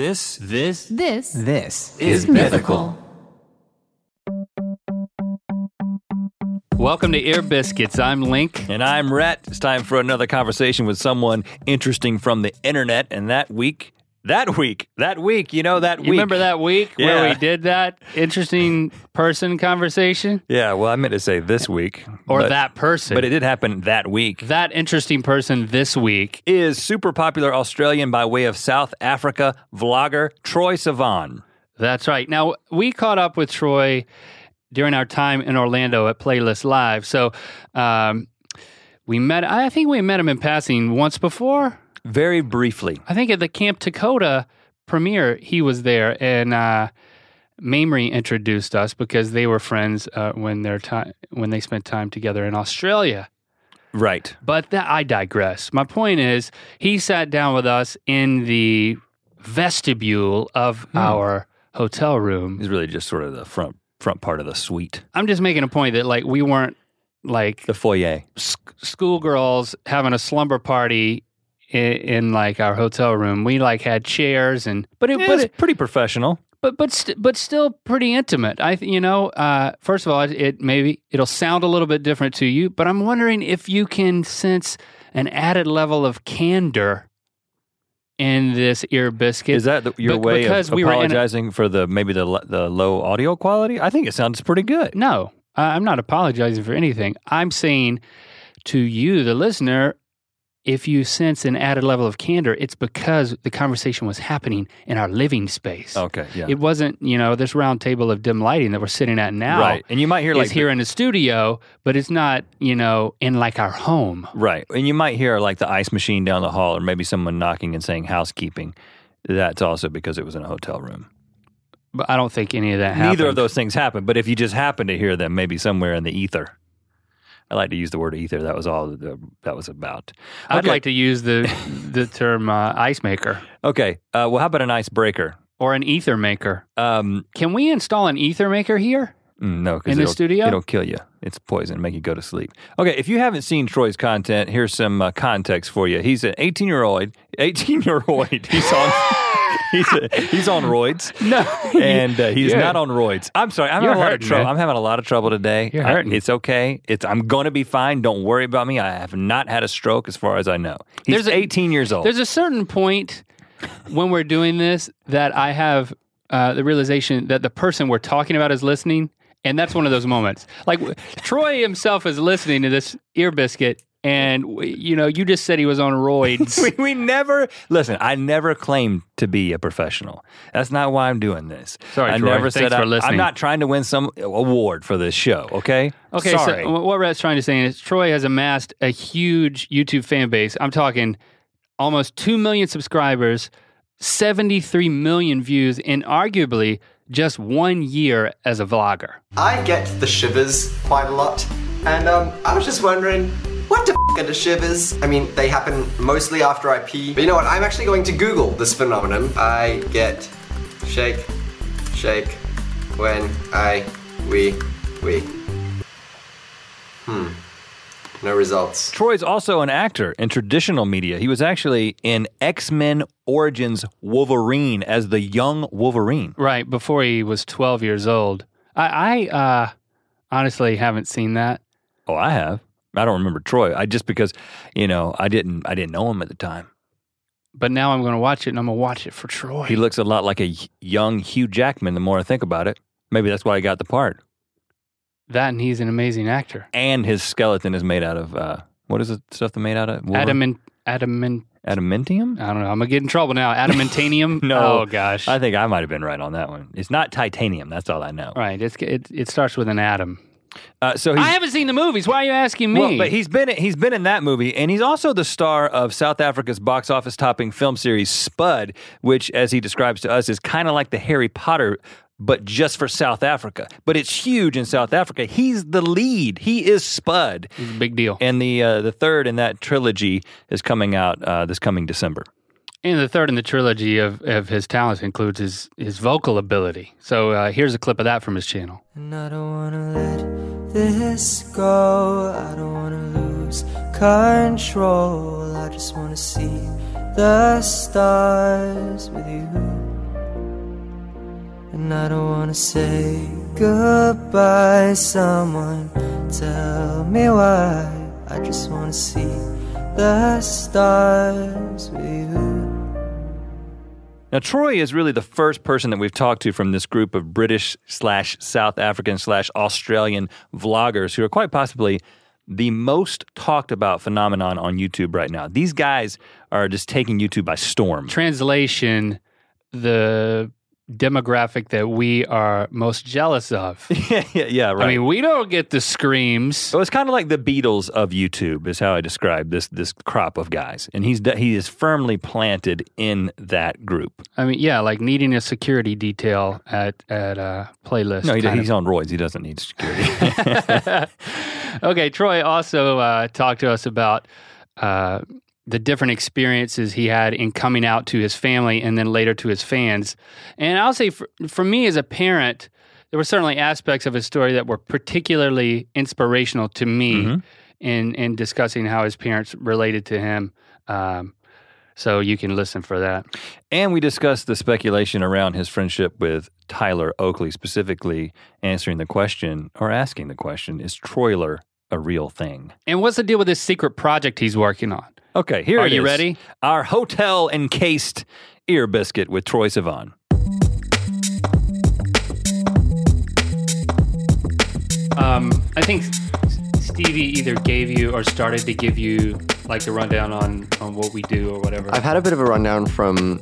This This This This is mythical. Welcome to Ear Biscuits. I'm Link. and I'm Rhett. It's time for another conversation with someone interesting from the internet. And that week, that week, that week, you know that You week. remember that week where we did that interesting person conversation? Yeah, well, I meant to say this week. Or but- that person. But it did happen that week. that interesting person this week. Is super popular Australian by way of South Africa vlogger Troye Sivan. That's right. Now, we caught up with Troye during our time in Orlando at Playlist Live. So um, we met, I think we met him in passing once before. Very briefly. I think at the Camp Takota premiere, he was there, and uh, Mamrie introduced us because they were friends uh, when their time when they spent time together in Australia. Right. But that, I digress. My point is, he sat down with us in the vestibule of our hotel room. It's really just sort of the front front part of the suite. I'm just making a point that like we weren't like The foyer. sc- schoolgirls having a slumber party in, in like our hotel room. We like had chairs and but it Yeah, it, pretty professional. but but st- but still pretty intimate. I you know, uh, first of all, it, it maybe it'll sound a little bit different to you, but I'm wondering if you can sense an added level of candor in this ear biscuit. Is that the, your way because of we were a- apologizing for the maybe the the low audio quality? I think it sounds pretty good. no? I'm not apologizing for anything. I'm saying to you, the listener, if you sense an added level of candor, it's because the conversation was happening in our living space. Okay, yeah. It wasn't, you know, this round table of dim lighting that we're sitting at now. right. And you might hear like here in the studio, but it's not, you know, in like our home. Right. And you might hear like the ice machine down the hall or maybe someone knocking and saying housekeeping. That's also because it was in a hotel room. But I don't think any of that happened. Neither of those things happened, but if you just happen to hear them maybe somewhere in the ether. I like to use the word ether. That was all that that was about. I'd like to use the the term uh, ice maker Okay. Uh, well, how about an icebreaker? or an ether maker. Um, Can we install an ether maker here? Mm, no, because In the it'll, studio? it'll kill you. It's poison, make you go to sleep. Okay, if you haven't seen Troye's content, here's some uh, context for you. He's an 18 year old. 18 year old. He's on. he's a, he's on roids. No. and uh, he's not on roids. I'm sorry. I'm having a lot of trouble. man. I'm having a lot of trouble today. You're I- hurting. it's okay. It's I'm going to be fine. Don't worry about me. I have not had a stroke as far as I know. He's There's a- 18 years old. There's a certain point when we're doing this that I have uh, the realization that the person we're talking about is listening, and that's one of those moments. Like Troye himself is listening to this ear biscuit, and you know, you just said he was on roids. we, we never listen. I never claimed to be a professional. That's not why I'm doing this. Sorry, I Troye. never Thanks said for I, listening. I'm not trying to win some award for this show. Okay. Okay, Sorry. so what Rhett's trying to say is Troye has amassed a huge YouTube fan base. I'm talking almost 2 million subscribers, 73 million views and arguably just one year as a vlogger. I get the shivers quite a lot, and um, I was just wondering, what the f are the shivers? I mean, they happen mostly after I pee, but you know what? I'm actually going to Google this phenomenon. I get shake, shake when I wee wee. Hmm. No results. Troye's also an actor in traditional media. He was actually in X Men Origins Wolverine as the young Wolverine. Right, before he was 12 years old. I, I uh, honestly haven't seen that. Oh, I have. I don't remember Troye. I just because you know I didn't I didn't know him at the time. But now I'm going to watch it and I'm going to watch it for Troye. He looks a lot like a young Hugh Jackman. The more I think about it, maybe that's why he got the part. That and he's an amazing actor. And his skeleton is made out of uh, what is the stuff that made out of? Adamant, adamant, adamantium. I don't know. I'm going to get in trouble now. Adamantanium? No. Oh, gosh. I think I might have been right on that one. It's not titanium. That's all I know. right. It's, it, it starts with an atom. Uh, so he's, I haven't seen the movies. Why are you asking me? Well, but he's been he's been in that movie, and he's also the star of South Africa's box office topping film series Spud, which, as he describes to us, is kind of like the Harry Potter. But just for South Africa, but it's huge in South Africa. He's the lead. He is Spud, It's a big deal. and the uh, the third in that trilogy is coming out uh, this coming December. And the third in the trilogy of, of his talents includes his, his vocal ability. So uh, here's a clip of that from his channel. And I don't wanna let this go. I don't wanna lose control. I just wanna see the stars with you. And I don't wanna say goodbye. Someone tell me why. I just wanna see the stars with you. Now, Troy is really the first person that we've talked to from this group of British slash South African slash Australian vloggers who are quite possibly the most talked about phenomenon on YouTube right now. These guys are just taking YouTube by storm. Translation: the demographic that we are most jealous of. yeah, yeah, yeah, right. I mean, we don't get the screams. So it's kind of like the Beatles of YouTube, is how I describe this this crop of guys, and he's he is firmly planted in that group. I mean, yeah, like needing a security detail at at a playlist. No, he, kind of. he's on roids. He doesn't need security. okay, Troye also uh, talked to us about uh, the different experiences he had in coming out to his family and then later to his fans. And I'll say, for, for me as a parent, there were certainly aspects of his story that were particularly inspirational to me in in discussing how his parents related to him. Um, so you can listen for that. And we discussed the speculation around his friendship with Tyler Oakley, specifically answering the question or asking the question Is Troyler a real thing? And what's the deal with this secret project he's working on? Okay, here Are it you is. ready? Our hotel encased ear biscuit with Troye Sivan. Um, I think Stevie either gave you or started to give you like the rundown on, on what we do or whatever. I've had a bit of a rundown from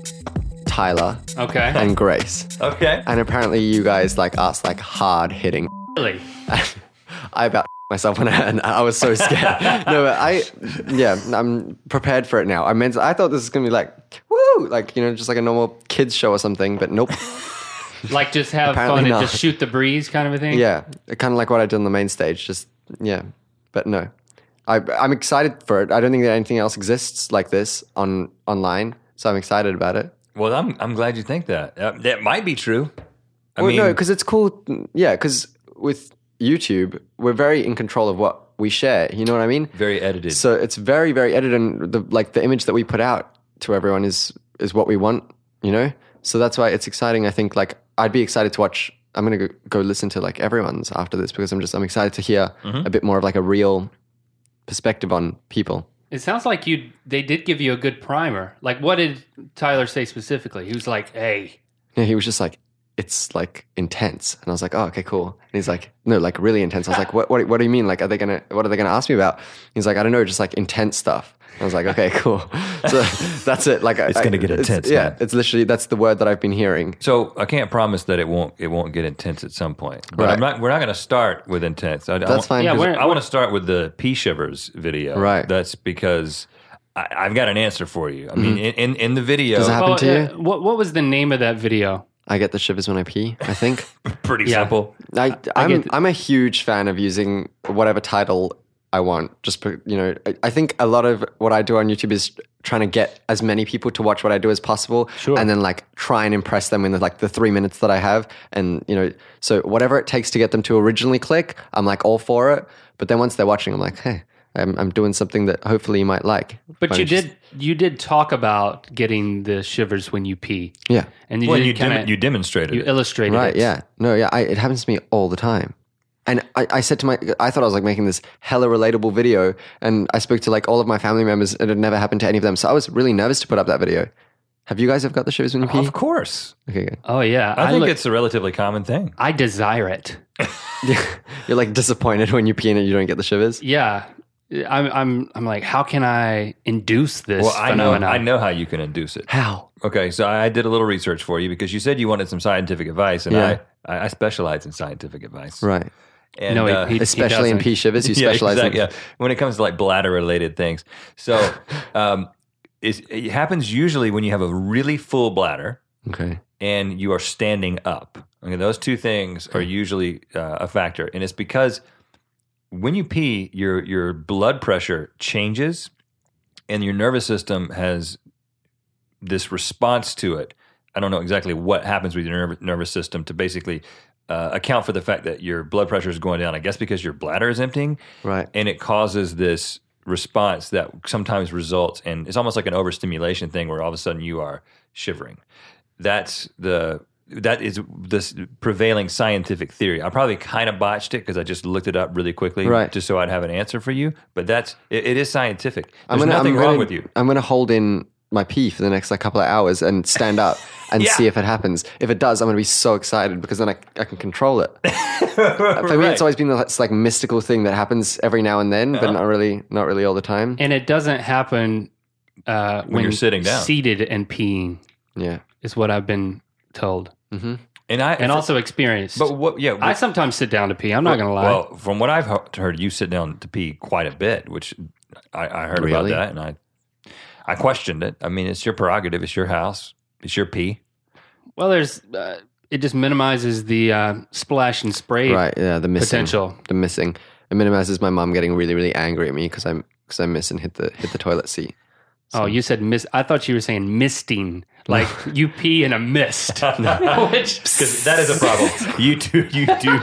Tyler okay. and Grace. Okay. And apparently you guys like asked like hard hitting. really? I about myself when I, and I was so scared. no, but I, yeah, I'm prepared for it now. I meant, I thought this was gonna be like, woo, like you know, just like a normal kids show or something. But nope. Like just have Apparently fun and just shoot the breeze kind of a thing? yeah, kind of like what I did on the main stage. Just yeah, but no, I, I'm excited for it. I don't think that anything else exists like this on online, so I'm excited about it. Well, I'm, I'm glad you think that. Uh, that might be true. I well, mean, no, because it's cool. Yeah, because with YouTube, we're very in control of what we share. You know what I mean? very edited. So it's very, very edited, and the like the image that we put out to everyone is is what we want. You know, so that's why it's exciting. I think like I'd be excited to watch. I'm gonna go, go listen to like everyone's after this because I'm just I'm excited to hear mm-hmm. a bit more of like a real perspective on people. It sounds like you they did give you a good primer. Like what did Tyler say specifically? He was like, "Hey, Yeah, he was just like, it's like intense, and I was like, oh, okay, cool. And he's like, no, like really intense. I was like, what, what, what do you mean? Like, are they gonna, what are they gonna ask me about? He's like, I don't know, just like intense stuff. I was like, okay, cool. So that's it. Like, It's gonna get intense, Yeah, man. it's literally that's the word that I've been hearing. So I can't promise that it won't it won't get intense at some point. But Right. I'm not. We're not going to start with intense. I, I That's want- fine. Yeah, 'cause we're- I want to start with the pee shivers video. Right. That's because I, I've got an answer for you. I mean, in, in in the video, Mm-hmm. Does it happen well, to uh, you? what what was the name of that video?" I get the shivers when I pee. I think. pretty Yeah. simple. I, I'm get- I'm a huge fan of using whatever title I want. Just you know, I, I think a lot of what I do on YouTube is trying to get as many people to watch what I do as possible, Sure. and then like try and impress them in the, like the three minutes that I have, and you know, so whatever it takes to get them to originally click, I'm like all for it. But then once they're watching, I'm like, hey, I'm, I'm doing something that hopefully you might like. But But you it's just- did you did talk about getting the shivers when you pee. yeah. And you Well, did you kinda, dem- you demonstrated you it. illustrated Right. it. Yeah. No. Yeah. I, it happens to me all the time. And I, I said to my, I thought I was like making this hella relatable video, and I spoke to like all of my family members. and It had never happened to any of them, so I was really nervous to put up that video. Have you guys ever got the shivers when you pee? Of course, Okay, good. Oh yeah. I, think look- it's a relatively common thing. I desire it. You're like disappointed when you pee and you don't get the shivers. Yeah. I'm I'm I'm like, how can I induce this Well, I know? I know how you can induce it. How? Okay, so I did a little research for you because you said you wanted some scientific advice, and Yeah. I, I I specialize in scientific advice. Right. And, No, he- uh, he- Especially in doesn't. pee shivers, you yeah, specialize exactly, in. yeah. When it comes to like bladder related things, so um, it happens usually when you have a really full bladder Okay. and you are standing up. Okay, those two things are usually uh, a factor, and it's because when you pee, your your blood pressure changes, and your nervous system has this response to it. I don't know exactly what happens with your nerv- nervous system to basically uh, account for the fact that your blood pressure is going down. I guess because your bladder is emptying, Right. and it causes this response that sometimes results in it's almost like an overstimulation thing where all of a sudden you are shivering. That's the that is this prevailing scientific theory. I probably kind of botched it because I just looked it up really quickly, Right. just so I'd have an answer for you. But that's it, it is scientific. There's I'm gonna, nothing I'm wrong gonna- with you. I'm going to hold in my pee for the next like couple of hours and stand up and Yeah. see if it happens. If it does, I'm going to be so excited because then I, I can control it. for me, Right. it's always been this like mystical thing that happens every now and then, but not really, not really all the time. And it doesn't happen uh, when, you're sitting down. seated and peeing, Yeah. is what I've been told And I and also experienced. but what? Yeah, I sometimes sit down to pee. I'm not going to lie. Well, from what I've heard, you sit down to pee quite a bit, which I, I heard Really? about that, and I I questioned it. I mean, it's your prerogative. It's your house. It's your pee. Well, there's uh, it just minimizes the uh, splash and spray Right. Yeah. The missing. potential. The missing. It minimizes my mom getting really, really angry at me because I'm because I miss and hit the hit the toilet seat. Oh, you said mist. I thought you were saying misting, like you pee in a mist. Which Because that is a problem. you do you do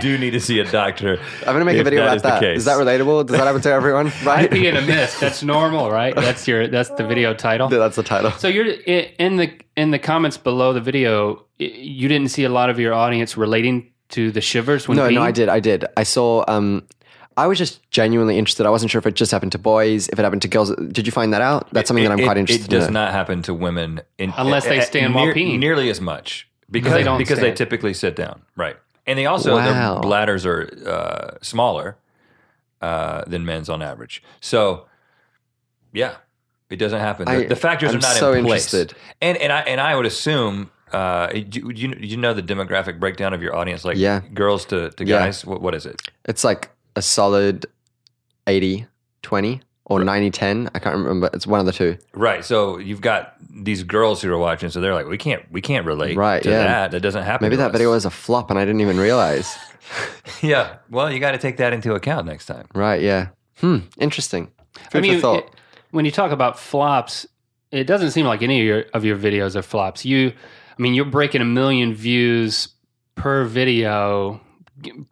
do need to see a doctor. I'm gonna make a video that about is the that. case. Is that relatable? Does that happen to everyone? I Right. pee in a mist. That's normal, right? That's your that's the video title. Yeah, That's the title. So you're in the in the comments below the video. You didn't see a lot of your audience relating to the shivers when No, peeing? no, I did. I did. I saw. Um, I was just genuinely interested. I wasn't sure if it just happened to boys, if it happened to girls. Did you find that out? That's something that I'm It- quite it- interested It does in. not happen to women in, Unless they eh, eh, stand while peeing. nearly as much because they they don't because they typically sit down, right? And they also Wow. their bladders are uh, smaller uh, than men's on average. So, yeah, it doesn't happen. The, I- the factors I'm are not so in place. interested. And and I and I would assume. Uh, do, you, do you know the demographic breakdown of your audience, like Yeah. girls to, to Yeah. guys? What, what is it? It's like a solid 80 20 or 90 10. I can't remember. It's one of the two. Right. So you've got these girls who are watching, so they're like, we can't, we can't relate Right, to yeah. that. That doesn't happen. Maybe to that us. video was a flop and I didn't even realize. Yeah. Well, you got to take that into account next time. right. Yeah. Hmm. Interesting. Food I mean, thought. it- when you talk about flops, it doesn't seem like any of your of your videos are flops. You, I mean, you're breaking a million views per video,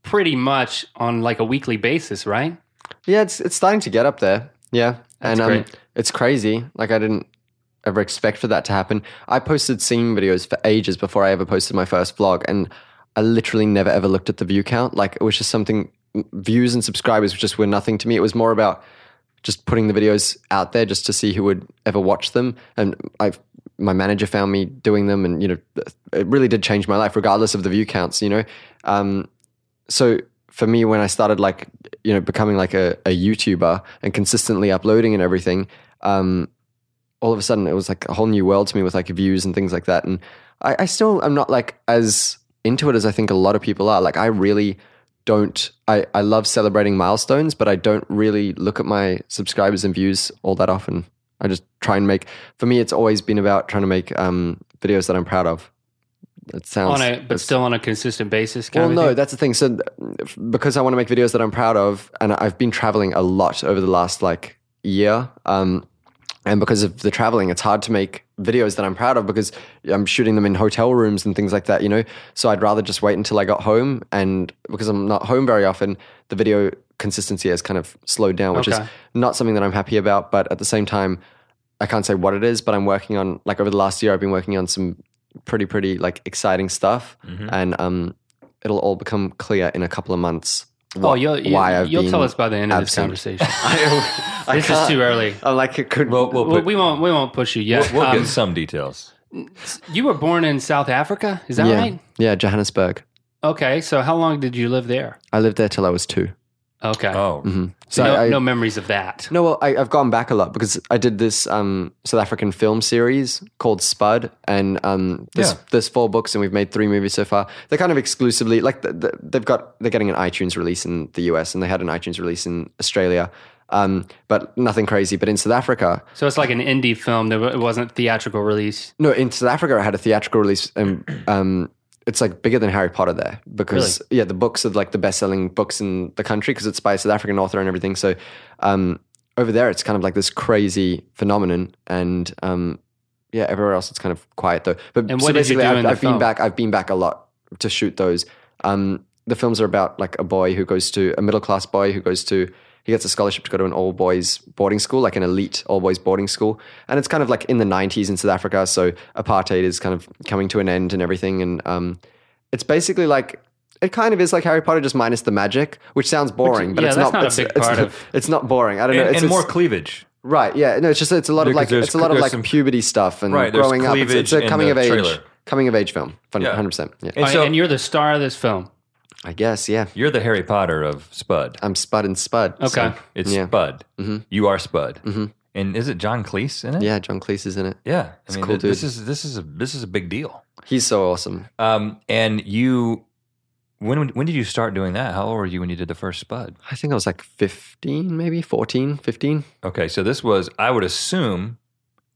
pretty much on like a weekly basis, right? Yeah, it's it's starting to get up there. Yeah, That's and um, it's crazy. Like I didn't ever expect for that to happen. I posted singing videos for ages before I ever posted my first vlog, and I literally never ever looked at the view count. Like it was just something. Views and subscribers just were nothing to me. It was more about just putting the videos out there just to see who would ever watch them. And I, my manager found me doing them, and you know, it really did change my life, regardless of the view counts. You know, um, so for me when i started like you know becoming like a, a youtuber and consistently uploading and everything um all of a sudden it was like a whole new world to me with like views and things like that. And i, I still am not like as into it as i think a lot of people are. Like i really don't I, I love celebrating milestones but i don't really look at my subscribers and views all that often. I just try and make for me it's always been about trying to make um videos that i'm proud of it sounds on a but still on a consistent basis. Kind well, of no, thing? that's the thing. So, because I want to make videos that I'm proud of, and I've been traveling a lot over the last like year, um, and because of the traveling, it's hard to make videos that I'm proud of because I'm shooting them in hotel rooms and things like that. You know, so I'd rather just wait until I got home, and because I'm not home very often, the video consistency has kind of slowed down, which Okay. is not something that I'm happy about. But at the same time, I can't say what it is, but I'm working on like over the last year, I've been working on some pretty pretty like exciting stuff, and um, it'll all become clear in a couple of months. oh, you'll you, why I've you'll tell us by the end of absent. this conversation. I, I this is too early. I'm like it could. We'll, we'll Well, put, we won't we won't push you yet. we'll, we'll Um, get some details. you were born in South Africa, is that yeah, right? yeah, Johannesburg. Okay, so how long did you live there? I lived there till I was two. Okay, Oh, so So no, I, no memories of that. No, well, I, I've gone back a lot because I did this um, South African film series called Spud, and um, there's, Yeah. there's four books, and we've made three movies so far. They're kind of exclusively like the, the, they've got they're getting an iTunes release in the US, and they had an iTunes release in Australia, um, but nothing crazy. But in South Africa, So it's like an indie film. That it wasn't theatrical release. no, in South Africa, I had a theatrical release, and um, it's like bigger than Harry Potter there because yeah, the books are like the best selling books in the country because it's by a South African author and everything. So um, over there, it's kind of like this crazy phenomenon, and um, yeah, everywhere else it's kind of quiet though. But And so what you basically, I've, I've been back. I've been back a lot to shoot those. Um, the films are about like a boy who goes to a middle class boy who goes to he gets a scholarship to go to an all boys boarding school, like an elite all boys boarding school. And it's kind of like in the 90s in South Africa. So apartheid is kind of coming to an end and everything. And um, it's basically like, it kind of is like Harry Potter, just minus the magic, which sounds boring, but yeah, it's not. not it's, it's not, of- It's not boring. I don't know. and, It's, and more cleavage. Right. Yeah. No, it's just it's a lot of like it's a lot of like some- puberty stuff and Right, growing up. It's, it's a coming of age trailer. coming of age film. Yeah. Hundred percent. Yeah. And so and you're the star of this film. I guess. Yeah. you're the Harry Potter of Spud. I'm Spud and Spud. Okay. so- It's Yeah. Spud. You are Spud. And is it John Cleese in it? yeah. John Cleese is in it. Yeah. I mean, cool th- this is this is a this is a big deal. He's so awesome. Um, and you, when when did you start doing that? How old were you when you did the first Spud? I think I was like 15, maybe 14, 15. Okay, so this was I would assume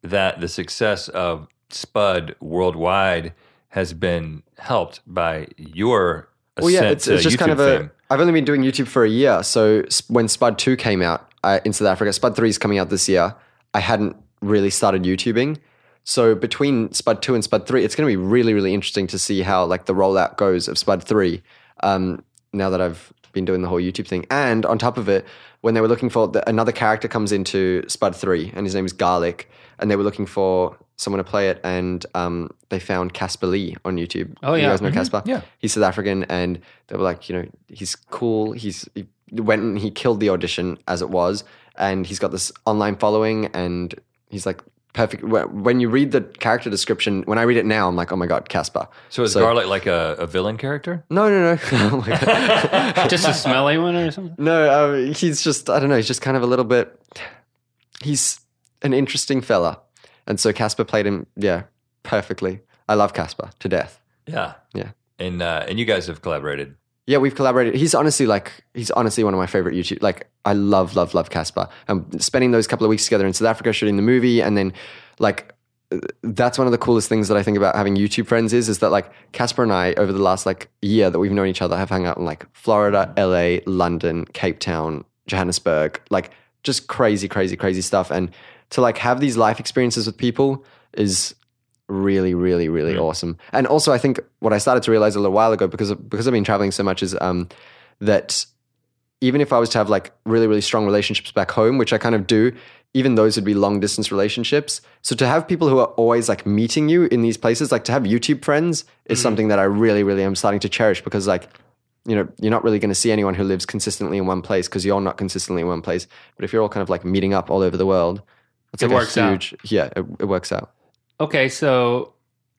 that the success of Spud worldwide has been helped by your ascent Well, yeah, it's, it's just kind of a. have only been doing YouTube for a year. So when Spud 2 came out uh, in South Africa, Spud 3 is coming out this year. I hadn't really started YouTubing. So between Spud 2 and Spud 3, it's going to be really, really interesting to see how like the rollout goes of Spud 3 um, now that I've been doing the whole YouTube thing. And on top of it, when they were looking for the, another character comes into Spud 3 and his name is Garlic and they were looking for someone to play it and um, they found Casper Lee on YouTube. Oh, yeah, You yeah. guys know Casper? Yeah. He's South African and they were like, you know, he's cool. He's he went and he killed the audition as it was and he's got this online following and he's like perfect. When you read the character description, when I read it now, I'm like, oh my God, Casper. So is Garlic like a, a villain character? No, no, no. Oh. Just a smelly one or something? No, um, he's just, I don't know, he's just kind of a little bit, he's an interesting fella. And so Casper played him, yeah, perfectly. I love Casper to death. Yeah, Yeah. And uh, and you guys have collaborated. Yeah, we've collaborated. He's honestly like, he's honestly one of my favorite YouTube. Like, I love, love, love Casper. And spending those couple of weeks together in South Africa shooting the movie, and then like, that's one of the coolest things that I think about having YouTube friends is, is that like Casper and I, over the last like year that we've known each other, have hung out in like Florida, LA, London, Cape Town, Johannesburg, like just crazy, crazy, crazy stuff. And to like have these life experiences with people is really, really, really awesome. And also, I think what I started to realize a little while ago because of, because I've been traveling so much is um, that even if I was to have like really, really strong relationships back home, which I kind of do, even those would be long distance relationships. So to have people who are always like meeting you in these places, like to have YouTube friends, is something that I really, really am starting to cherish because like. You know, you're not really going to see anyone who lives consistently in one place because you're not consistently in one place. But if you're all kind of like meeting up all over the world, it's It like works a out. huge, yeah, it, it works out. Okay, so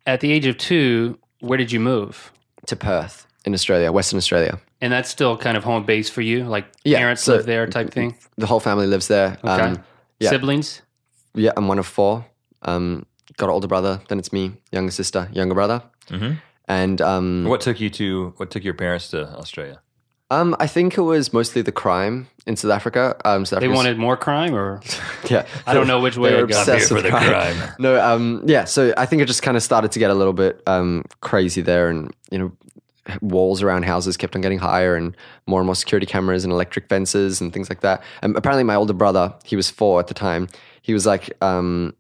at the age of two, where did you move? to Perth in Australia, Western Australia. And that's still kind of home base for you? Like Yeah, parents so- live there type thing? The whole family lives there. Okay. Um, yeah. Siblings? yeah, I'm one of four. Um, got an older brother, then it's me, younger sister, younger brother. Mhm. And um, What took you to? What took your parents to Australia? Um, I think it was mostly the crime in South Africa. Um, South They Africa's- wanted more crime or? yeah. I don't know which way it obsessed here with for the crime. No, um, yeah. So I think it just kind of started to get a little bit um, crazy there, and you know, walls around houses kept on getting higher, and more and more security cameras and electric fences and things like that. And apparently, my older brother, he was four at the time, he was like, um,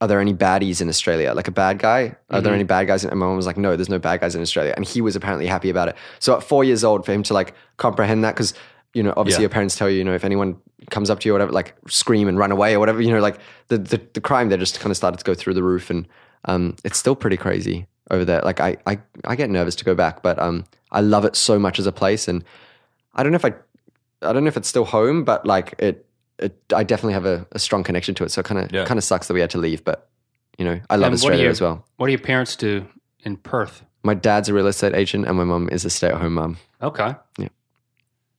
"Are there any baddies in Australia? Like a bad guy? Are there any bad guys?" And my mom was like, "No, there's no bad guys in Australia," and he was apparently happy about it. So at four years old, for him to like comprehend that, because you know, obviously Yeah. your parents tell you, you know, if anyone comes up to you or whatever, like scream and run away or whatever, you know, like the the, the crime there just kind of started to go through the roof, and um, it's still pretty crazy over there. Like I, I I get nervous to go back, but um, I love it so much as a place, and I don't know if I, I don't know if it's still home, but like it, it I definitely have a, a strong connection to it. So kind of Yeah. kind of sucks that we had to leave, but you know, I love And Australia you- as well. What do your parents do in Perth? My dad's a real estate agent, and my mom is a stay at home mom. Okay. Yeah.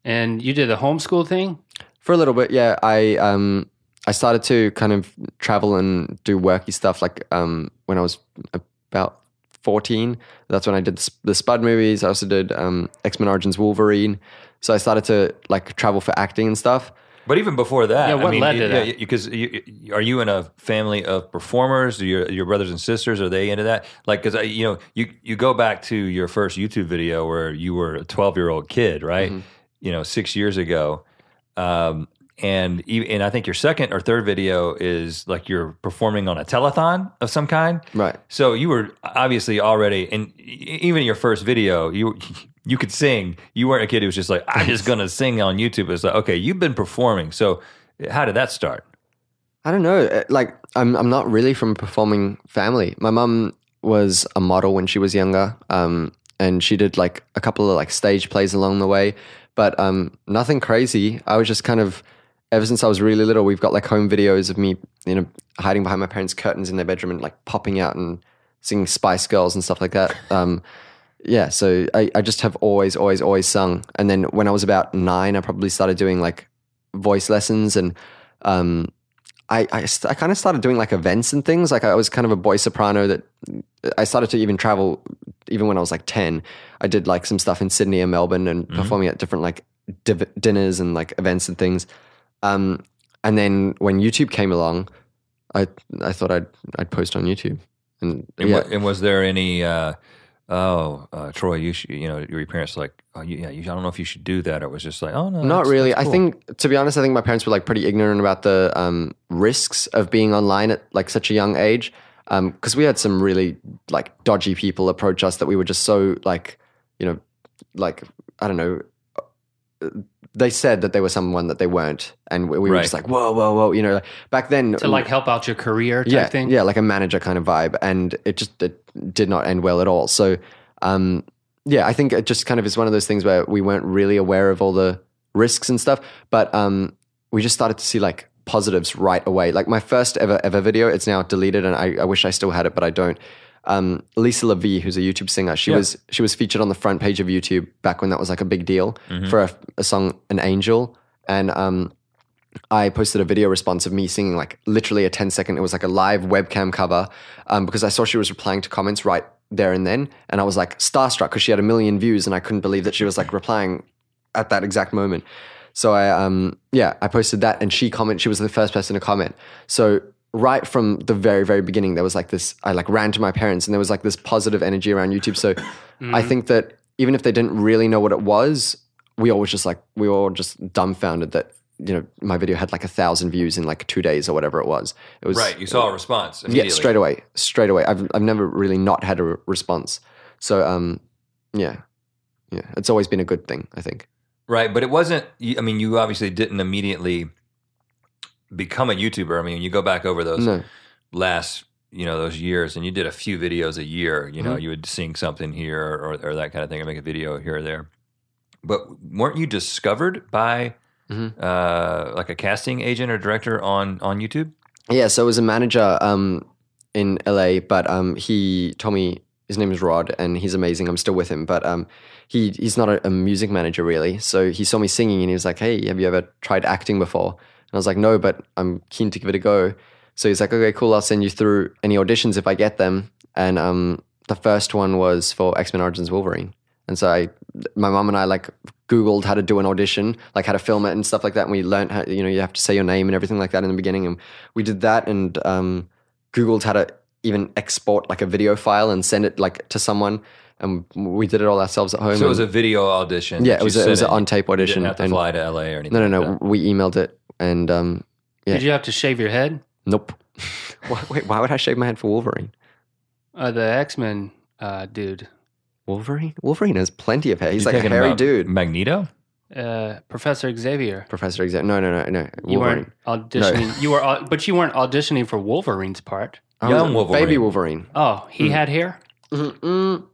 And you did the homeschool thing? For a little bit, yeah. I um I started to kind of travel and do worky stuff like um when I was about 14. That's when I did the, the Spud movies. I also did um X-Men Origins Wolverine. So I started to like travel for acting and stuff. But even before that, Yeah, I what mean, led to that? Because are you in a family of performers? Do your your brothers and sisters are they into that? Like, because you know, you you go back to your first YouTube video where you were a twelve year old kid, right? Mm-hmm. You know, six years ago, um, and and I think your second or third video is like you're performing on a telethon of some kind, Right. So you were obviously already, and even your first video, you you could sing. You weren't a kid who was just like, I'm just gonna sing on YouTube. It's like, okay, you've been performing. So how did that start? I don't know. uh, Like, I'm I'm not really from a performing family. My mum was a model when she was younger, um, and she did like a couple of like stage plays along the way, but um, nothing crazy. I was just kind of ever since I was really little. We've got like home videos of me, you know, hiding behind my parents' curtains in their bedroom and like popping out and singing Spice Girls and stuff like that. Um, yeah, so I, I just have always, always, always sung. And then when I was about nine, I probably started doing like voice lessons and um, I, I, st- I kind of started doing like events and things. Like I was kind of a boy soprano that I started to even travel even when I was like 10. I did like some stuff in Sydney and Melbourne and performing at different like div- dinners and like events and things. Um, and then when YouTube came along, I I thought I'd I'd post on YouTube. And, And, yeah, wa- and was there any? Uh, oh, uh, Troye, you should. You know, your parents were like, oh, you, yeah, you, I don't know if you should do that, or it was just like, oh no, Not that's- really. that's I think, to be honest, I think my parents were like pretty ignorant about the um, risks of being online at like such a young age. Because we had some really like dodgy people approach us that we were just so like, you know, like I don't know. They said that they were someone that they weren't, and we, we were Right. just like, whoa, whoa, whoa. You know, back then, to like help out your career type yeah, thing. yeah, like a manager kind of vibe, and it just it did not end well at all. So, um, yeah, I think it just kind of is one of those things where we weren't really aware of all the risks and stuff, but um, we just started to see like positives right away. Like my first ever ever video, it's now deleted, and I, I wish I still had it, but I don't. Um, Lisa Levie, who's a YouTube singer, she Yeah. was she was featured on the front page of YouTube back when that was like a big deal Mm-hmm. for a, a song "An Angel," and um, I posted a video response of me singing like literally a 10 second, it was like a live webcam cover um, because I saw she was replying to comments right there and then. And I was like starstruck because she had a million views and I couldn't believe that she was like replying at that exact moment. So I, um, yeah, I posted that and she commented, she was the first person to comment. So right from the very, very beginning, there was like this, I like ran to my parents and there was like this positive energy around YouTube. So I think that even if they didn't really know what it was, we all was just like, we were all just dumbfounded that, you know, my video had like a thousand views in like two days or whatever it was. It was right. You saw a response yeah, straight away, straight away. I've I've never really not had a re- response. So um, yeah, yeah, it's always been a good thing. I think. Right, but it wasn't. I mean, you obviously didn't immediately become a YouTuber. I mean, you go back over those No, last, you know, those years, and you did a few videos a year. You Mm-hmm. know, you would sing something here or, or that kind of thing, or make a video here or there. But weren't you discovered by Mm-hmm. uh, like a casting agent or director on on YouTube? yeah. So I was a manager um in LA, but um he told me his name is Rod, and he's amazing. I'm still with him, but um he he's not a, a music manager really. So he saw me singing, and he was like, "Hey, have you ever tried acting before?" And I was like, "No, but I'm keen to give it a go." So he's like, "Okay, cool. I'll send you through any auditions if I get them." And um, the first one was for X Men Origins Wolverine, and so I, my mom and I like Googled how to do an audition, like how to film it and stuff like that. And we learned how you know you have to say your name and everything like that in the beginning, and we did that and um, Googled how to even export like a video file and send it like to someone. And we did it all ourselves at home. So it was a video audition. Yeah, it was a- it was an on-tape You audition, didn't have to and- fly to LA or anything. no, no, like no. We emailed it, and um, yeah. Did you have to shave your head? nope. why, wait, why would I shave my head for Wolverine? Uh, the X Men uh, dude, Wolverine? Wolverine has plenty of hair. He's You're like a talking hairy about dude. Magneto. uh, Professor Xavier. Professor Xavier. No, no, no, no. You Wolverine. weren't auditioning. You were, but you weren't auditioning for Wolverine's part. I was Young Wolverine. Baby Wolverine. Oh, he Hmm. had hair. Mm-mm.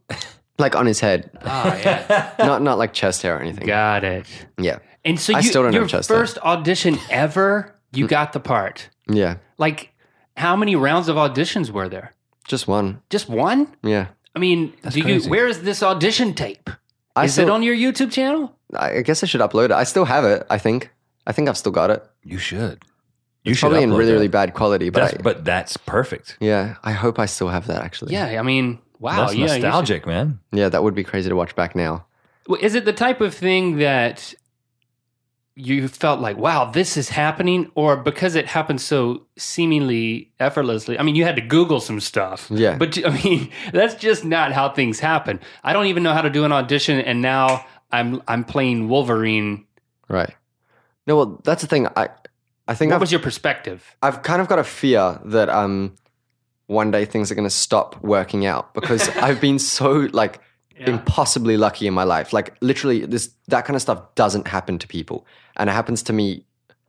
like on his head. Oh, yeah. not not like chest hair or anything. Got it. Yeah. And so I still don't your chest hair. first audition ever, you mm. got the part. Yeah. Like, how many rounds of auditions were there? Just one. Just one? Yeah. I mean, do crazy. you? Where is this audition tape? I Is still, it on your YouTube channel? I guess I should upload it. I still have it, I think. I think I've still got it. You should. You It's should probably in really, that. really bad quality, but That's, I, but that's perfect. yeah, I hope I still have that actually. Yeah, I mean, wow, that's yeah, nostalgic, man. Yeah, that would be crazy to watch back now. Well, Is it the type of thing that you felt like, wow, this is happening, or because it happened so seemingly effortlessly? I mean, you had to Google some stuff. Yeah. But I mean, that's just not how things happen. I don't even know how to do an audition, and now I'm I'm playing Wolverine. Right. No, well, that's the thing. I I think What I've, was your perspective? I've kind of got a fear that um one day things are going to stop working out because I've been so like impossibly lucky in my life. Like literally, this that kind of stuff doesn't happen to people, and it happens to me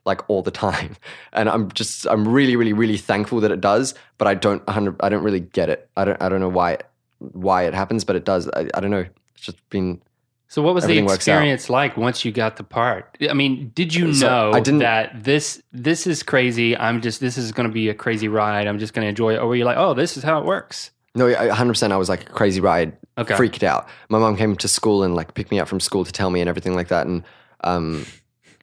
like all the time. And I'm just I'm really really really thankful that it does, but I don't I don't really get it. I don't I don't know why why it happens, but it does. I, I don't know. It's just been So what was the Everything works out. experience like once you got the part? I mean, did you So, know I didn't- that this this is crazy? I'm just this is going to be a crazy ride. I'm just going to enjoy it. Or were you like, oh, this is how it works? No, I- 100%. I was like a crazy ride, Okay. freaked out. My mom came to school and like picked me up from school to tell me and everything like that. And um,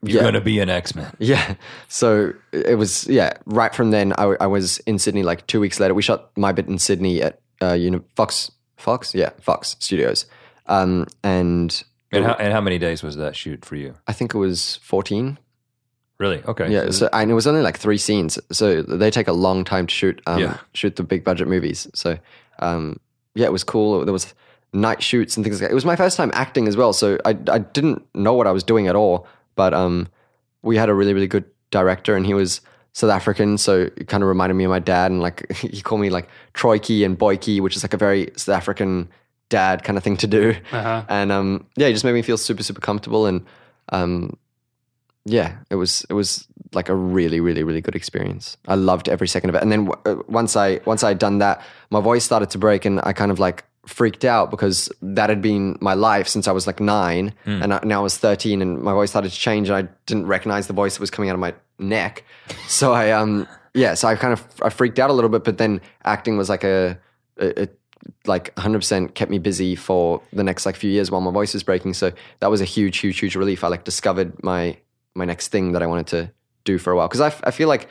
You're yeah, going to be an X Men. yeah. So it was yeah. Right from then, I, I was in Sydney. Like two weeks later, we shot my bit in Sydney at uh, uni- Fox Fox yeah Fox Studios, um, and And how, and how many days was that shoot for you? I think it was fourteen. Really? Okay. Yeah, so, and it was only like three scenes, so they take a long time to shoot. Um, Yeah. shoot the big budget movies. So, um, yeah, it was cool. There was night shoots and things like that. It was my first time acting as well, so I I didn't know what I was doing at all. But um, we had a really really good director, and he was South African, so it kind of reminded me of my dad. And like he called me like Troiki and Boiki, which is like a very South African dad kind of thing to do. Uh-huh. And um, yeah, it just made me feel super super comfortable and um, yeah, it was it was like a really really really good experience. I loved every second of it. And then w- uh, once I once I had done that, my voice started to break, and I kind of like freaked out because that had been my life since I was like nine, and I, now I was thirteen, and my voice started to change, and I didn't recognize the voice that was coming out of my neck. So I um yeah, so I kind of I freaked out a little bit, but then acting was like a, a, a like 100% kept me busy for the next like few years while my voice was breaking. So that was a huge huge huge relief. I like discovered my my next thing that i wanted to do for a while. Because I, f- I feel like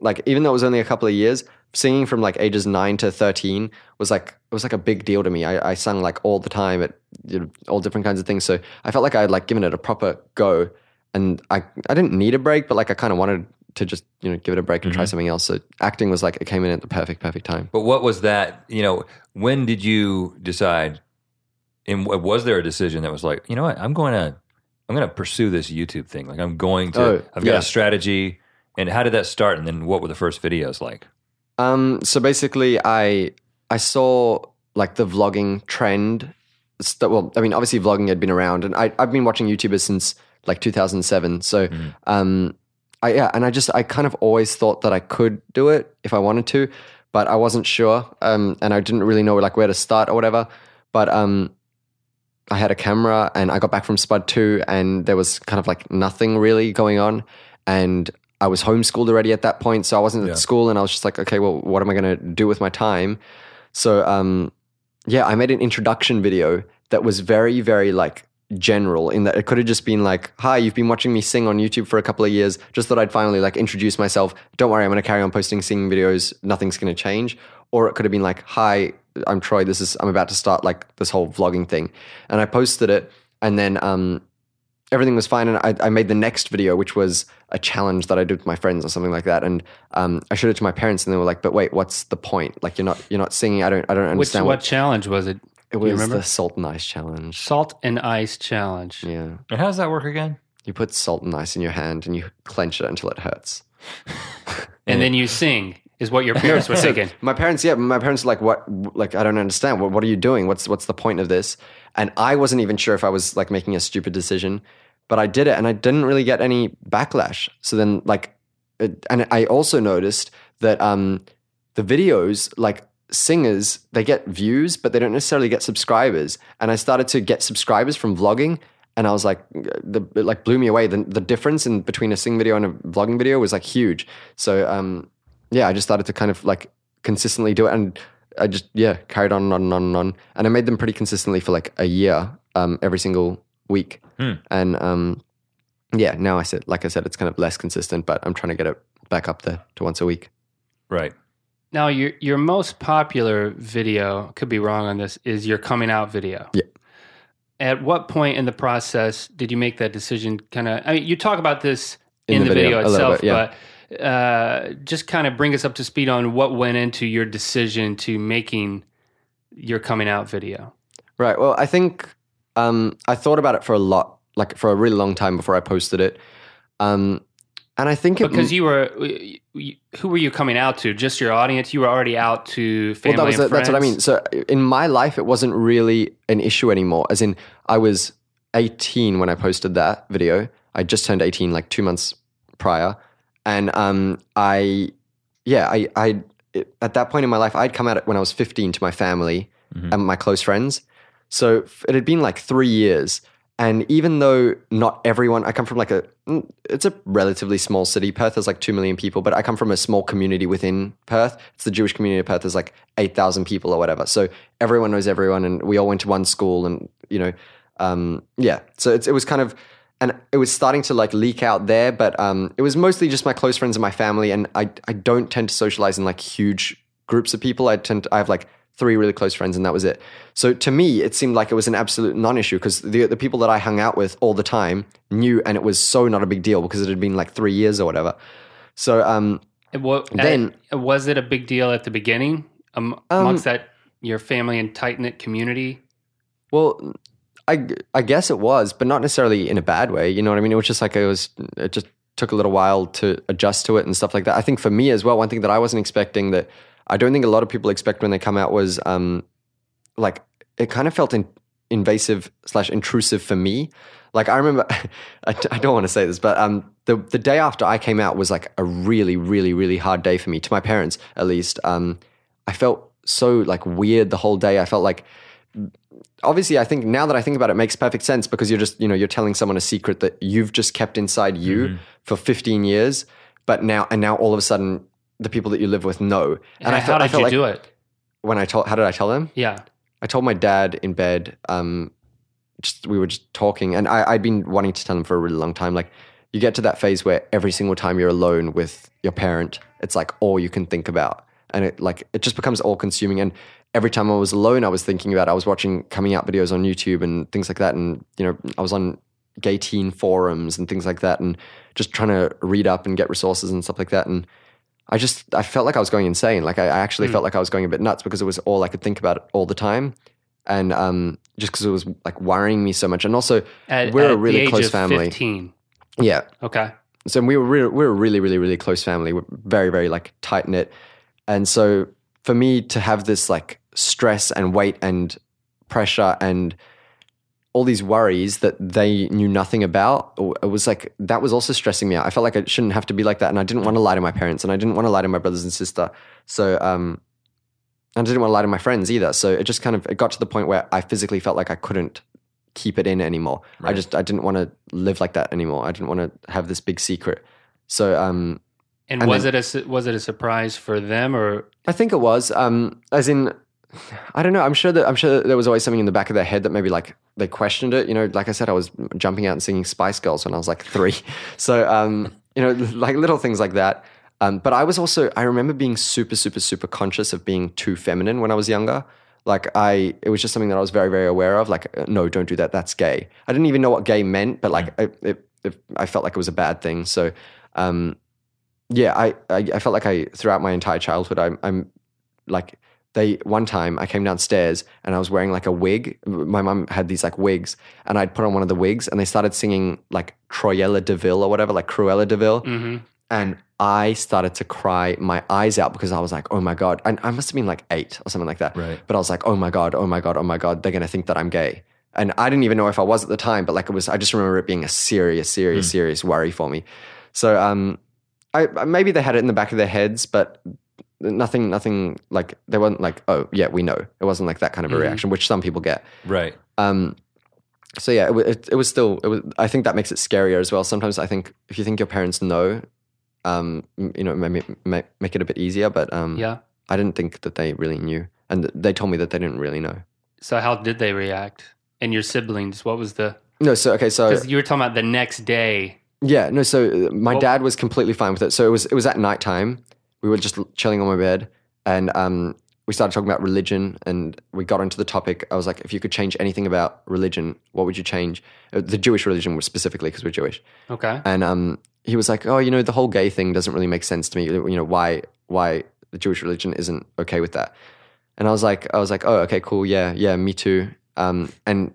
like even though it was only a couple of years singing from like ages 9 to 13 was like it was like a big deal to me i, I sung like all the time at you know, all different kinds of things so i felt like i had like given it a proper go and i i didn't need a break but like i kind of wanted to just you know give it a break and try mm-hmm. something else so acting was like it came in at the perfect perfect time But what was that? You know, when did you decide? And was there a decision that was like, you know what, I'm going to, I'm going to pursue this YouTube thing. Like I'm going to, Oh, I've got yeah. a strategy. And how did that start? And then what were the first videos like? Um, so basically, I I saw like the vlogging trend. St- well, I mean, obviously, vlogging had been around, and I I've been watching YouTubers since like 2007. So, um, I yeah, and I just I kind of always thought that I could do it if I wanted to, but I wasn't sure. Um, and I didn't really know like where to start or whatever. But um, I had a camera, and I got back from Spud two, and there was kind of like nothing really going on, and I was homeschooled already at that point, so I wasn't Yeah. at school, and I was just like, okay, well, what am I going to do with my time? So, um, yeah, I made an introduction video that was very, very like general in that it could have just been like, hi, you've been watching me sing on YouTube for a couple of years. Just thought I'd finally like introduce myself. Don't worry, I'm going to carry on posting singing videos. Nothing's going to change. Or it could have been like, hi, I'm Troye. This is, I'm about to start like this whole vlogging thing. And I posted it and then, um, everything was fine. And I, I made the next video, which was a challenge that I did with my friends or something like that. And um, I showed it to my parents, and they were like, "But wait, what's the point? Like, you're not you're not singing. I don't I don't Which understand what what challenge was it? it was. you remember? the salt and ice challenge. Salt and ice challenge. Yeah, And how does that work again? you put salt and ice in your hand and you clench it until it hurts. And then you sing, is what your parents were thinking. My parents, yeah, my parents were like, "What? Like, I don't understand. What, what are you doing? What's what's the point of this?" And I wasn't even sure if I was like making a stupid decision, but I did it, and I didn't really get any backlash. So then, like, it, and I also noticed that um, the videos, like singers, they get views, but they don't necessarily get subscribers. And I started to get subscribers from vlogging, and I was like, the it like blew me away. The the difference in between a sing video and a vlogging video was like huge. So um, yeah, I just started to kind of like consistently do it, and I just yeah carried on and on and on and on, and I made them pretty consistently for like a year, um, every single week, and um, yeah, now I said like I said, it's kind of less consistent, but I'm trying to get it back up there to once a week. Right. Now, your your most popular video, could be wrong on this, is your coming out video. Yeah. At what point in the process did you make that decision? Kind of, I mean, you talk about this in, In the, the video, video, itself, bit, yeah. but uh, just kind of bring us up to speed on what went into your decision to making your coming out video. Right. Well, I think um, I thought about it for a lot, like for a really long time before I posted it. Um, and I think it, Because you were, who were you coming out to? Just your audience? You were already out to family well, that was and it. that's what I mean. So in my life, it wasn't really an issue anymore. As in, I was 18 when I posted that video. I just turned 18 like two months prior, and um, I, yeah, I, I, it, at that point in my life, I'd come out when I was 15 to my family and my close friends. So it had been like three years. And even though not everyone, I come from like a, mm, it's a relatively small city. Perth is like 2 million people, but I come from a small community within Perth. It's the Jewish community of Perth. There's like 8,000 people or whatever. So everyone knows everyone and we all went to one school and, you know, um, yeah. So it's, it was kind of, and it was starting to like leak out there, but um, it was mostly just my close friends and my family. And I, I don't tend to socialize in like huge groups of people. I tend to, I have like three really close friends and that was it. So to me, it seemed like it was an absolute non-issue because the, the people that I hung out with all the time knew and it was so not a big deal because it had been like three years or whatever. So um, what, Then- uh, was it a big deal at the beginning um, amongst that your family and tight knit community? Well, I I guess it was, but not necessarily in a bad way. You know what I mean? It was just like it was. It just took a little while to adjust to it and stuff like that. I think for me as well, one thing that I wasn't expecting that I don't think a lot of people expect when they come out was um like it kind of felt in, invasive slash intrusive for me. Like I remember, I, I don't want to say this, but um the the day after I came out was like a really really really hard day for me. To my parents, at least, um I felt so like weird the whole day. I felt like obviously i think now that i think about it, it makes perfect sense because you're just you know you're telling someone a secret that you've just kept inside you for 15 years but now and now all of a sudden the people that you live with know. And i how did I felt you like do it? when i told how did i tell them Yeah. i told my dad in bed um just we were just talking and I, i'd been wanting to tell him for a really long time like you get to that phase where every single time you're alone with your parent it's like all you can think about. And it like it just becomes all consuming. And every time i was alone i was thinking about i was watching coming out videos on youtube and things like that. And you know i was on gay teen forums and things like that and just trying to read up and get resources and stuff like that. And i just i felt like i was going insane. Like i, I actually felt like i was going a bit nuts because it was all i could think about all the time. And um just because it was like worrying me so much. And also At, we're at a really close family. 15. yeah. Okay. so we were re- we were a really really really close family. We're very very like tight knit. And so for me to have this like stress and weight and pressure and all these worries that they knew nothing about it was like that was also stressing me out. I felt like i shouldn't have to be like that and i didn't want to lie to my parents and i didn't want to lie to my brothers and sister. So um i didn't want to lie to my friends either. So it just kind of it got to the point where i physically felt like i couldn't keep it in anymore. I just i didn't want to live like that anymore. I didn't want to have this big secret. So um And, And was then- it a was it a surprise for them or? I think it was. Um, as in, I don't know. I'm sure that I'm sure that there was always something in the back of their head that maybe like they questioned it. You know, like I said, I was jumping out and singing Spice Girls when I was like three. So, um, you know, like little things like that. Um, but I was also I remember being super, super, super conscious of being too feminine when I was younger. Like I, it was just something that I was very, very aware of. Like, uh, no, don't do that. That's gay. I didn't even know what gay meant, but like, it, it, it, I felt like it was a bad thing. So, um, yeah, I, I, I felt like I throughout my entire childhood, I'm, I'm like they one time I came downstairs and I was wearing like a wig. My mum had these like wigs, and I'd put on one of the wigs, and they started singing like Cruella de Vil or whatever, like Cruella de Vil, Mhm. and I started to cry my eyes out because I was like, oh my god, and I must have been like eight or something like that. Right. But I was like, oh my god, oh my god, oh my god, they're gonna think that I'm gay. And I didn't even know if I was at the time, but like it was, I just remember it being a serious, serious, serious worry for me. So, um, I maybe they had it in the back of their heads, but nothing, nothing like they weren't like, oh yeah, we know. It wasn't like that kind of a reaction, which some people get. Right. Um, so yeah, it, it, it was still. It was. I think that makes it scarier as well. Sometimes I think if you think your parents know, um, you know, maybe make, make it a bit easier. But um, yeah. I didn't think that they really knew, and they told me that they didn't really know. So how did they react? And your siblings, what was the No, so okay, so you were talking about the next day. Yeah, no. So uh, my Well- dad was completely fine with it. So it was it was at nighttime. We were just chilling on my bed, and um, we started talking about religion, and we got into the topic. I was like, if you could change anything about religion, what would you change? Uh, the Jewish religion was specifically because we're Jewish, Okay. and um, he was like, oh, you know, the whole gay thing doesn't really make sense to me. You know, why why the Jewish religion isn't okay with that? And I was like, I was like, oh, okay, cool, yeah, yeah, me too. Um, and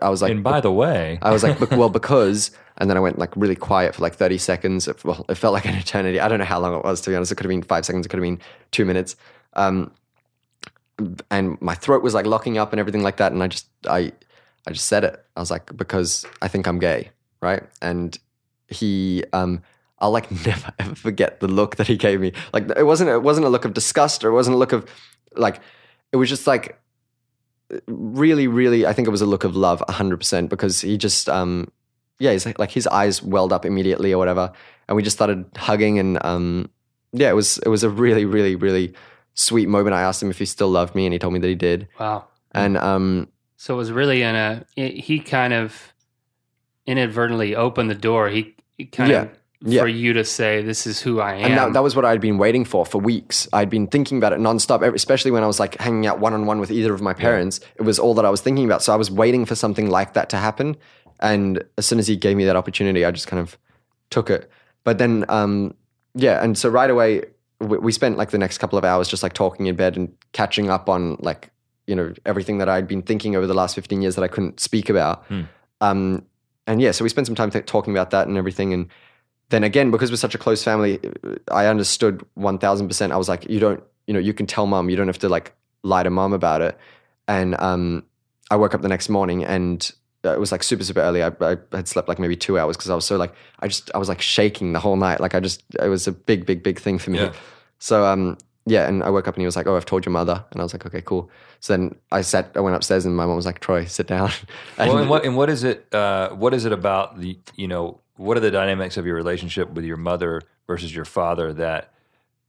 I was like, and by the way, I was like, well, because, and then I went like really quiet for like 30 seconds. It, well, it felt like an eternity. I don't know how long it was, to be honest. It could have been five seconds, it could have been two minutes. Um, and my throat was like locking up and everything like that. And I just, I, I just said it. I was like, because I think I'm gay, right? And he, um, I'll like never ever forget the look that he gave me. Like it wasn't, it wasn't a look of disgust or it wasn't a look of like, it was just like really, really, I think it was a look of love, hundred percent, because he just, um, yeah, he's like, like his eyes welled up immediately or whatever, and we just started hugging, and um, yeah, it was it was a really, really, really sweet moment. I asked him if he still loved me, and he told me that he did, Wow. and um, So it was really in a it, he kind of inadvertently opened the door. He, he kind Yeah. of Yeah. for you to say this is who I am. And that, that was what I'd been waiting for for weeks. I'd been thinking about it nonstop, especially when I was like hanging out one on one with either of my parents. It was all that I was thinking about. So I was waiting for something like that to happen. And as soon as he gave me that opportunity, I just kind of took it. But then, um, yeah. And so right away, we, we spent like the next couple of hours just like talking in bed and catching up on like, you know, everything that I'd been thinking over the last 15 years that I couldn't speak about. Um, and yeah, so we spent some time th- talking about that and everything. And then again, because we're such a close family, I understood 1000%. I was like, you don't, you know, you can tell mom, you don't have to like lie to mom about it. And um, I woke up the next morning and uh, it was like super, super early. I, I had slept like maybe two hours because I was so like, I just, I was like shaking the whole night. Like I just, it was a big, big, big thing for me. Yeah. So, um, yeah, and I woke up and he was like, "Oh, I've told your mother," and I was like, "Okay, cool." So then I sat, I went upstairs, and my mom was like, "Troye, sit down." And- well, and what and what is it? Uh, what is it about the you know? What are the dynamics of your relationship with your mother versus your father that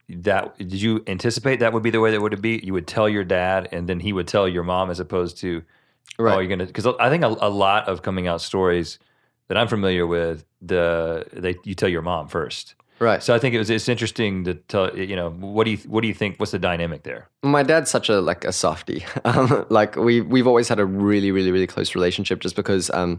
that did you anticipate that would be the way that would be? You would tell your dad, and then he would tell your mom, as opposed to oh, you're gonna because I think a, a lot of coming out stories that I'm familiar with, the they you tell your mom first. right. So I think it was it's interesting to tell you know what do you what do you think? What's the dynamic there? my dad's such a like a softie. Um, like we we've always had a really really really close relationship just because um,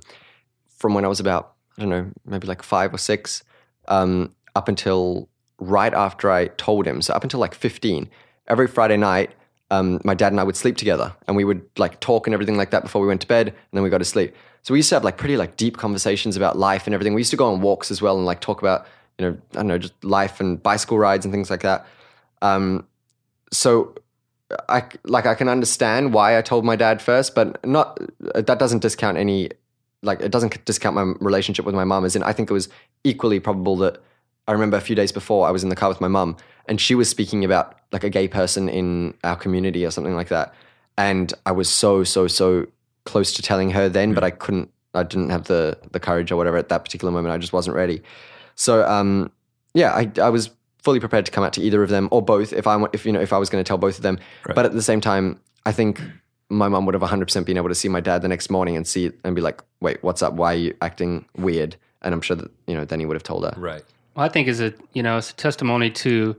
from when I was about I don't know maybe like five or six um, up until right after I told him. So up until like fifteen, every Friday night. Um, my dad and I would sleep together, and we would like talk and everything like that before we went to bed, and then we go to sleep. So we used to have like pretty like deep conversations about life and everything. We used to go on walks as well and like talk about you know I don't know just life and bicycle rides and things like that. Um, so I like I can understand why I told my dad first, but not that doesn't discount any like it doesn't discount my relationship with my mom. As in, I think it was equally probable that I remember a few days before I was in the car with my mum and she was speaking about like a gay person in our community or something like that, and I was so so so close to telling her then, but I couldn't. I didn't have the the courage or whatever at that particular moment. I just wasn't ready. So um, yeah, I, I was fully prepared to come out to either of them or both if I if you know if I was going to tell both of them. But at the same time, I think my mum would have 100% been able to see my dad the next morning and see and be like, "Wait, what's up? Why are you acting weird?" And I'm sure that you know then he would have told her. Right. Well, I think is a you know it's a testimony to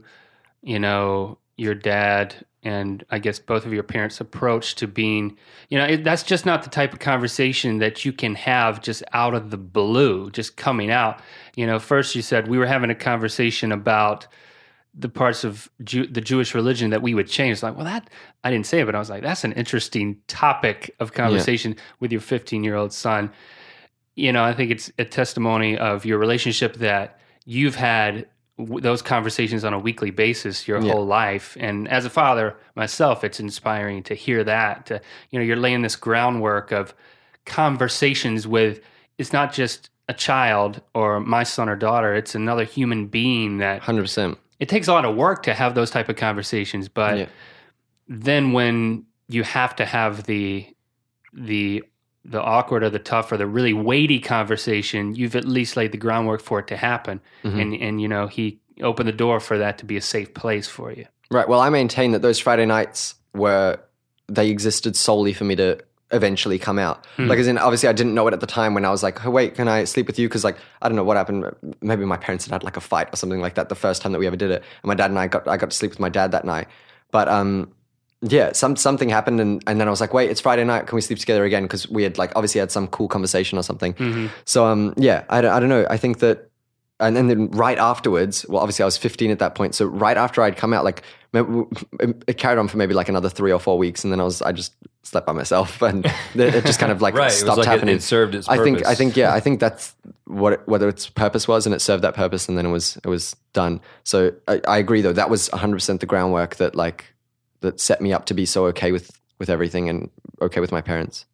you know your dad and I guess both of your parents' approach to being you know it, that's just not the type of conversation that you can have just out of the blue, just coming out. You know, first you said we were having a conversation about the parts of Jew, the Jewish religion that we would change. It's like, well, that I didn't say it, but I was like, that's an interesting topic of conversation with your 15 year old son. You know, I think it's a testimony of your relationship that you've had w- those conversations on a weekly basis your Yeah. whole life. And as a father myself, it's inspiring to hear that. To, you know, you're laying this groundwork of conversations with. It's not just a child or my son or daughter. It's another human being that 100%. It takes a lot of work to have those type of conversations but Yeah. then when you have to have the the the awkward or the tough or the really weighty conversation you've at least laid the groundwork for it to happen Mm-hmm. and and you know he opened the door for that to be a safe place for you Right. Well, I maintain that those Friday nights were they existed solely for me to eventually come out. Like, as in, obviously, I didn't know it at the time when I was like, oh, "Wait, can I sleep with you?" Because like, I don't know what happened. Maybe my parents had had like a fight or something like that the first time that we ever did it, and my dad and I got I got to sleep with my dad that night. But um, yeah, some something happened, and and then I was like, "Wait, it's Friday night. Can we sleep together again?" Because we had like obviously had some cool conversation or something. So um, yeah, I I don't know. I think that and then, right afterwards, well, obviously I was 15 at that point. So right after I'd come out, like it carried on for maybe like another three or four weeks, and then I was I just slept by myself, and it just kind of like Right, it stopped like happening. it served its I think I think yeah, I think that's what it, whether its purpose was, and it served that purpose, and then it was it was done. So I, I agree though that was 100 percent the groundwork that like that set me up to be so okay with with everything and okay with my parents.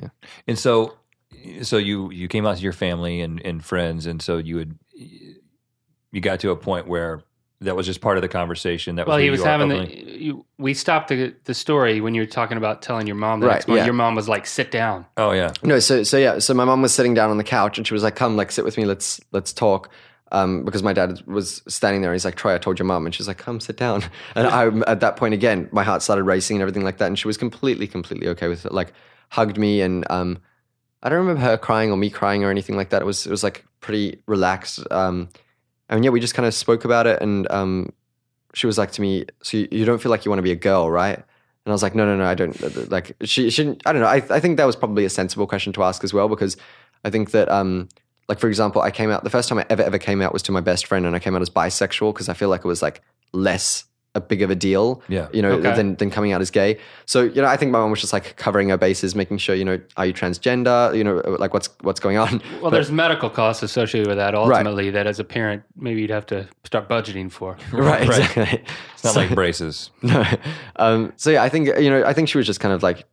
Yeah, and so, so you you came out to your family and, and friends, and so you would you got to a point where that was just part of the conversation. That was Well, he was you having the. You, we stopped the the story when you were talking about telling your mom the Right, yeah. Your mom was like, "Sit down." Oh yeah, No, so so yeah, so my mom was sitting down on the couch and she was like, "Come, like sit with me. Let's let's talk." Um, because my dad was standing there. And he's like, "Troye, I told your mom," and she's like, "Come, sit down." And I, at that point, again, my heart started racing and everything like that. And she was completely, completely okay with it. Like, hugged me, and um, I don't remember her crying or me crying or anything like that. It was it was like pretty relaxed. Um, and yeah, we just kind of spoke about it, and um, she was like to me, "So you, you don't feel like you want to be a girl, right?" And I was like, no, no, no, I don't. Like, she, didn't, I don't know. I, I think that was probably a sensible question to ask as well, because I think that, um, like, for example, I came out, the first time I ever, ever came out was to my best friend, and I came out as bisexual because I feel like it was like less a big of a deal, Yeah. you know, Okay. than, than coming out as gay. So, you know, I think my mom was just like covering her bases, making sure, you know, are you transgender? You know, like what's, what's going on? Well, there's medical costs associated with that. Ultimately, that as a parent, maybe you'd have to start budgeting for. Right, Right. exactly. it's not like braces. No. Um, so yeah, I think you know, I think she was just kind of like,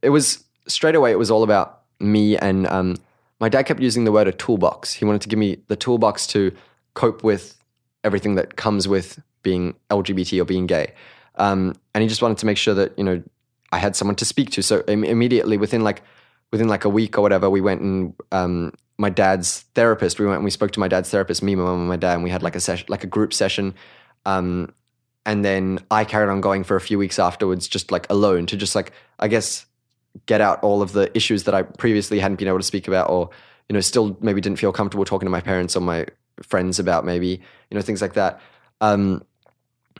it was straight away. It was all about me, and um, my dad kept using the word a toolbox. He wanted to give me the toolbox to cope with everything that comes with being LGBT or being gay, um, and he just wanted to make sure that you know I had someone to speak to. So Im- immediately within like within like a week or whatever, we went and um, my dad's therapist. We went and we spoke to my dad's therapist, me, my mom, and my dad, and we had like a session, like a group session. Um, and then I carried on going for a few weeks afterwards, just like alone to just like I guess get out all of the issues that I previously hadn't been able to speak about, or you know, still maybe didn't feel comfortable talking to my parents or my friends about, maybe you know things like that. Um,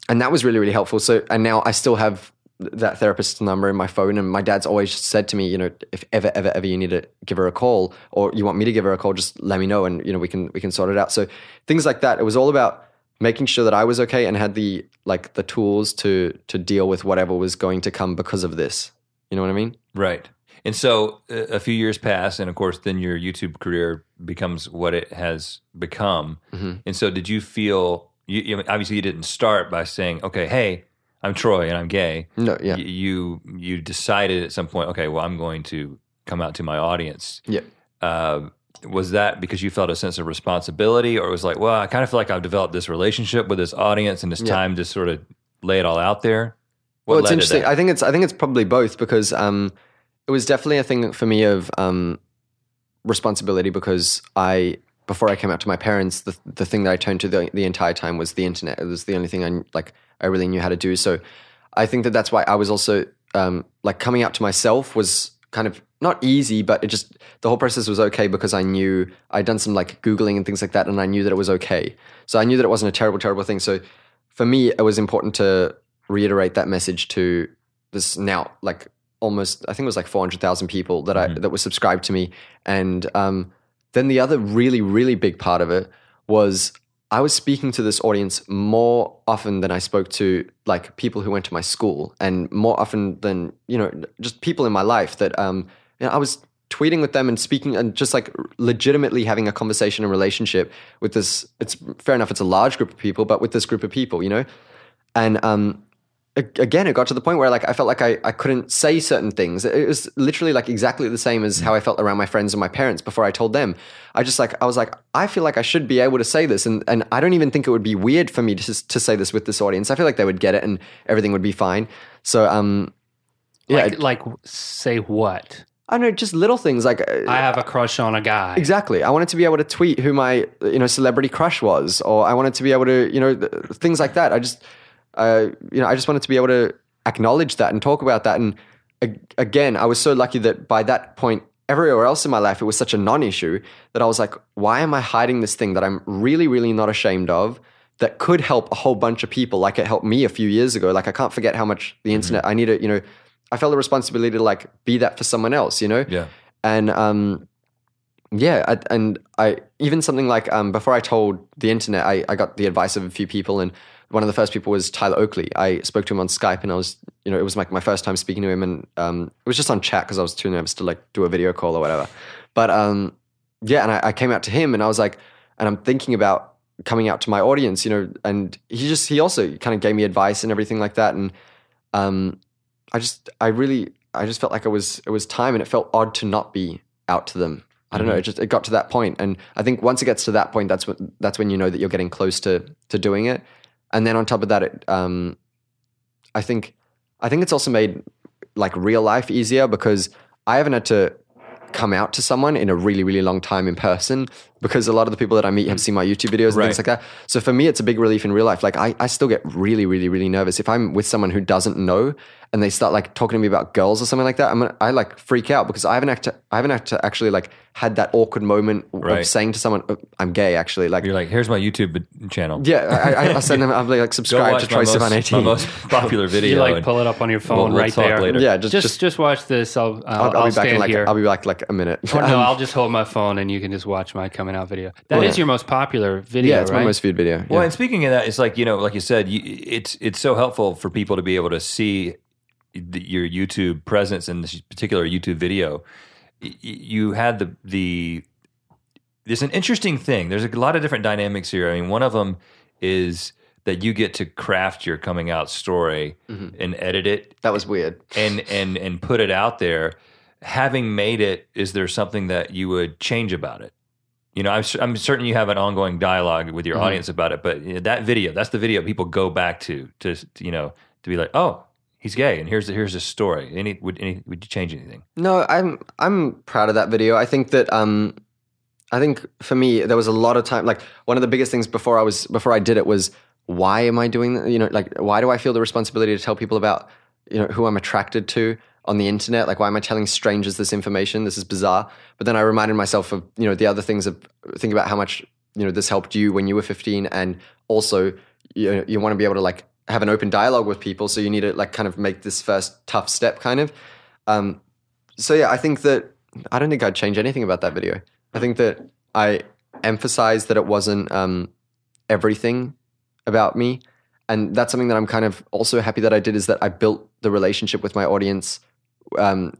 and that was really really helpful. So and now I still have that therapist's number in my phone, and my dad's always said to me, you know, if ever ever ever you need to give her a call or you want me to give her a call, just let me know, and you know we can we can sort it out. So things like that. It was all about making sure that I was okay and had the like the tools to to deal with whatever was going to come because of this. You know what I mean? Right. And so uh, a few years pass, and of course, then your YouTube career becomes what it has become. Mhm. And so, did you feel? You, you obviously you didn't start by saying, "Okay, hey, I'm Troye and I'm gay." No, yeah, Y- You you decided at some point, okay, well, I'm going to come out to my audience. yeah. Uh, was that because you felt a sense of responsibility, or it was like, well, I kind of feel like I've developed this relationship with this audience, and it's Yeah. time to sort of lay it all out there? What well, it's interesting. I think it's I think it's probably both because um, it was definitely a thing for me of um, responsibility because I before I came out to my parents, the the thing that I turned to the, the entire time was the internet. It was the only thing I like I really knew how to do. So I think that that's why I was also um, like coming out to myself was kind of not easy, but it just the whole process was okay because I knew I'd done some like googling and things like that, and I knew that it was okay. So I knew that it wasn't a terrible, terrible thing. So for me, it was important to reiterate that message to this now like almost I think it was like four hundred thousand people that I that were subscribed to me, and um, then the other really really big part of it was I was speaking to this audience more often than I spoke to like people who went to my school, and more often than you know just people in my life that um, you know, I was tweeting with them and speaking and just like legitimately having a conversation and relationship with this. It's fair enough; it's a large group of people, but with this group of people, you know, and um, again, it got to the point where like I felt like I, I couldn't say certain things. It was literally like exactly the same as how I felt around my friends and my parents before I told them. I just like I was like I feel like I should be able to say this, and and I don't even think it would be weird for me to to say this with this audience. I feel like they would get it and everything would be fine. So um, yeah, Like, like say what? I don't know, just little things like uh, I have a crush on a guy. Exactly. I wanted to be able to tweet who my you know celebrity crush was, or I wanted to be able to you know th- things like that. I just uh, you know I just wanted to be able to acknowledge that and talk about that. And again, I was so lucky that by that point, everywhere else in my life, it was such a non-issue that I was like, why am I hiding this thing that I'm really, really not ashamed of? That could help a whole bunch of people, like it helped me a few years ago. Like I can't forget how much the internet. I need to, you know, I felt a responsibility to like be that for someone else, you know. yeah. And um, yeah, I, and I even something like um, before I told the internet, I, I got the advice of a few people, and one of the first people was Tyler Oakley. I spoke to him on Skype, and I was, you know, it was like my first time speaking to him, and um, it was just on chat because I was too nervous to like do a video call or whatever. But um, yeah, and I, I came out to him, and I was like, and I'm thinking about coming out to my audience, you know, and he just he also kind of gave me advice and everything like that, and um, I just I really I just felt like it was it was time, and it felt odd to not be out to them. I don't know. It just it got to that point, and I think once it gets to that point, that's when that's when you know that you're getting close to to doing it. And then on top of that, it, um, I think I think it's also made like real life easier because I haven't had to come out to someone in a really really long time in person because a lot of the people that I meet have seen my YouTube videos and Right. things like that. So for me, it's a big relief in real life. Like I, I still get really really really nervous if I'm with someone who doesn't know and they start like talking to me about girls or something like that. I'm gonna, I like freak out because I haven't act I haven't had to actually like had that awkward moment Right. of saying to someone "Oh, I'm gay actually like You're like, here's my YouTube channel. yeah I, I, I send them I'm like Go subscribe to Troye my, Sivan most, 18 my most popular video. You like pull it up on your phone we'll, we'll right there. later. yeah just Just, just, just watch this. I'll I'll, I'll, I'll, I'll be back in like here. I'll be back like a minute Or no, Um, I'll just hold my phone and you can just watch my coming out video. That is Well, yeah. your most popular video, yeah it's right? my most viewed video Well, yeah. and speaking of that, it's like you know, like you said, you, it's it's so helpful for people to be able to see the, your YouTube presence in this particular YouTube video. Y- y- You had the the there's an interesting thing. There's a lot of different dynamics here. I mean, one of them is that you get to craft your coming out story mm-hmm. and edit it that was weird and and and put it out there. Having made it, is there something that you would change about it? You know, I'm, I'm certain you have an ongoing dialogue with your Mm-hmm. audience about it, but you know, that video, that's the video people go back to, to to, you know, to be like, oh, he's gay, and here's the, here's his story. Any would any would you change anything? No, I'm I'm proud of that video. I think that um I think for me there was a lot of time like one of the biggest things before I was before I did it was why am I doing that? You know, like why do I feel the responsibility to tell people about you know who I'm attracted to on the internet? Like why am I telling strangers this information? This is bizarre. But then I reminded myself of, you know, the other things of think about how much, you know, this helped you when you were 15 and also you know, you want to be able to like have an open dialogue with people so you need to like kind of make this first tough step kind of. Um so yeah, I think that I don't think I'd change anything about that video. I think that I emphasized that it wasn't um, everything about me, and that's something that I'm kind of also happy that I did is that I built the relationship with my audience um,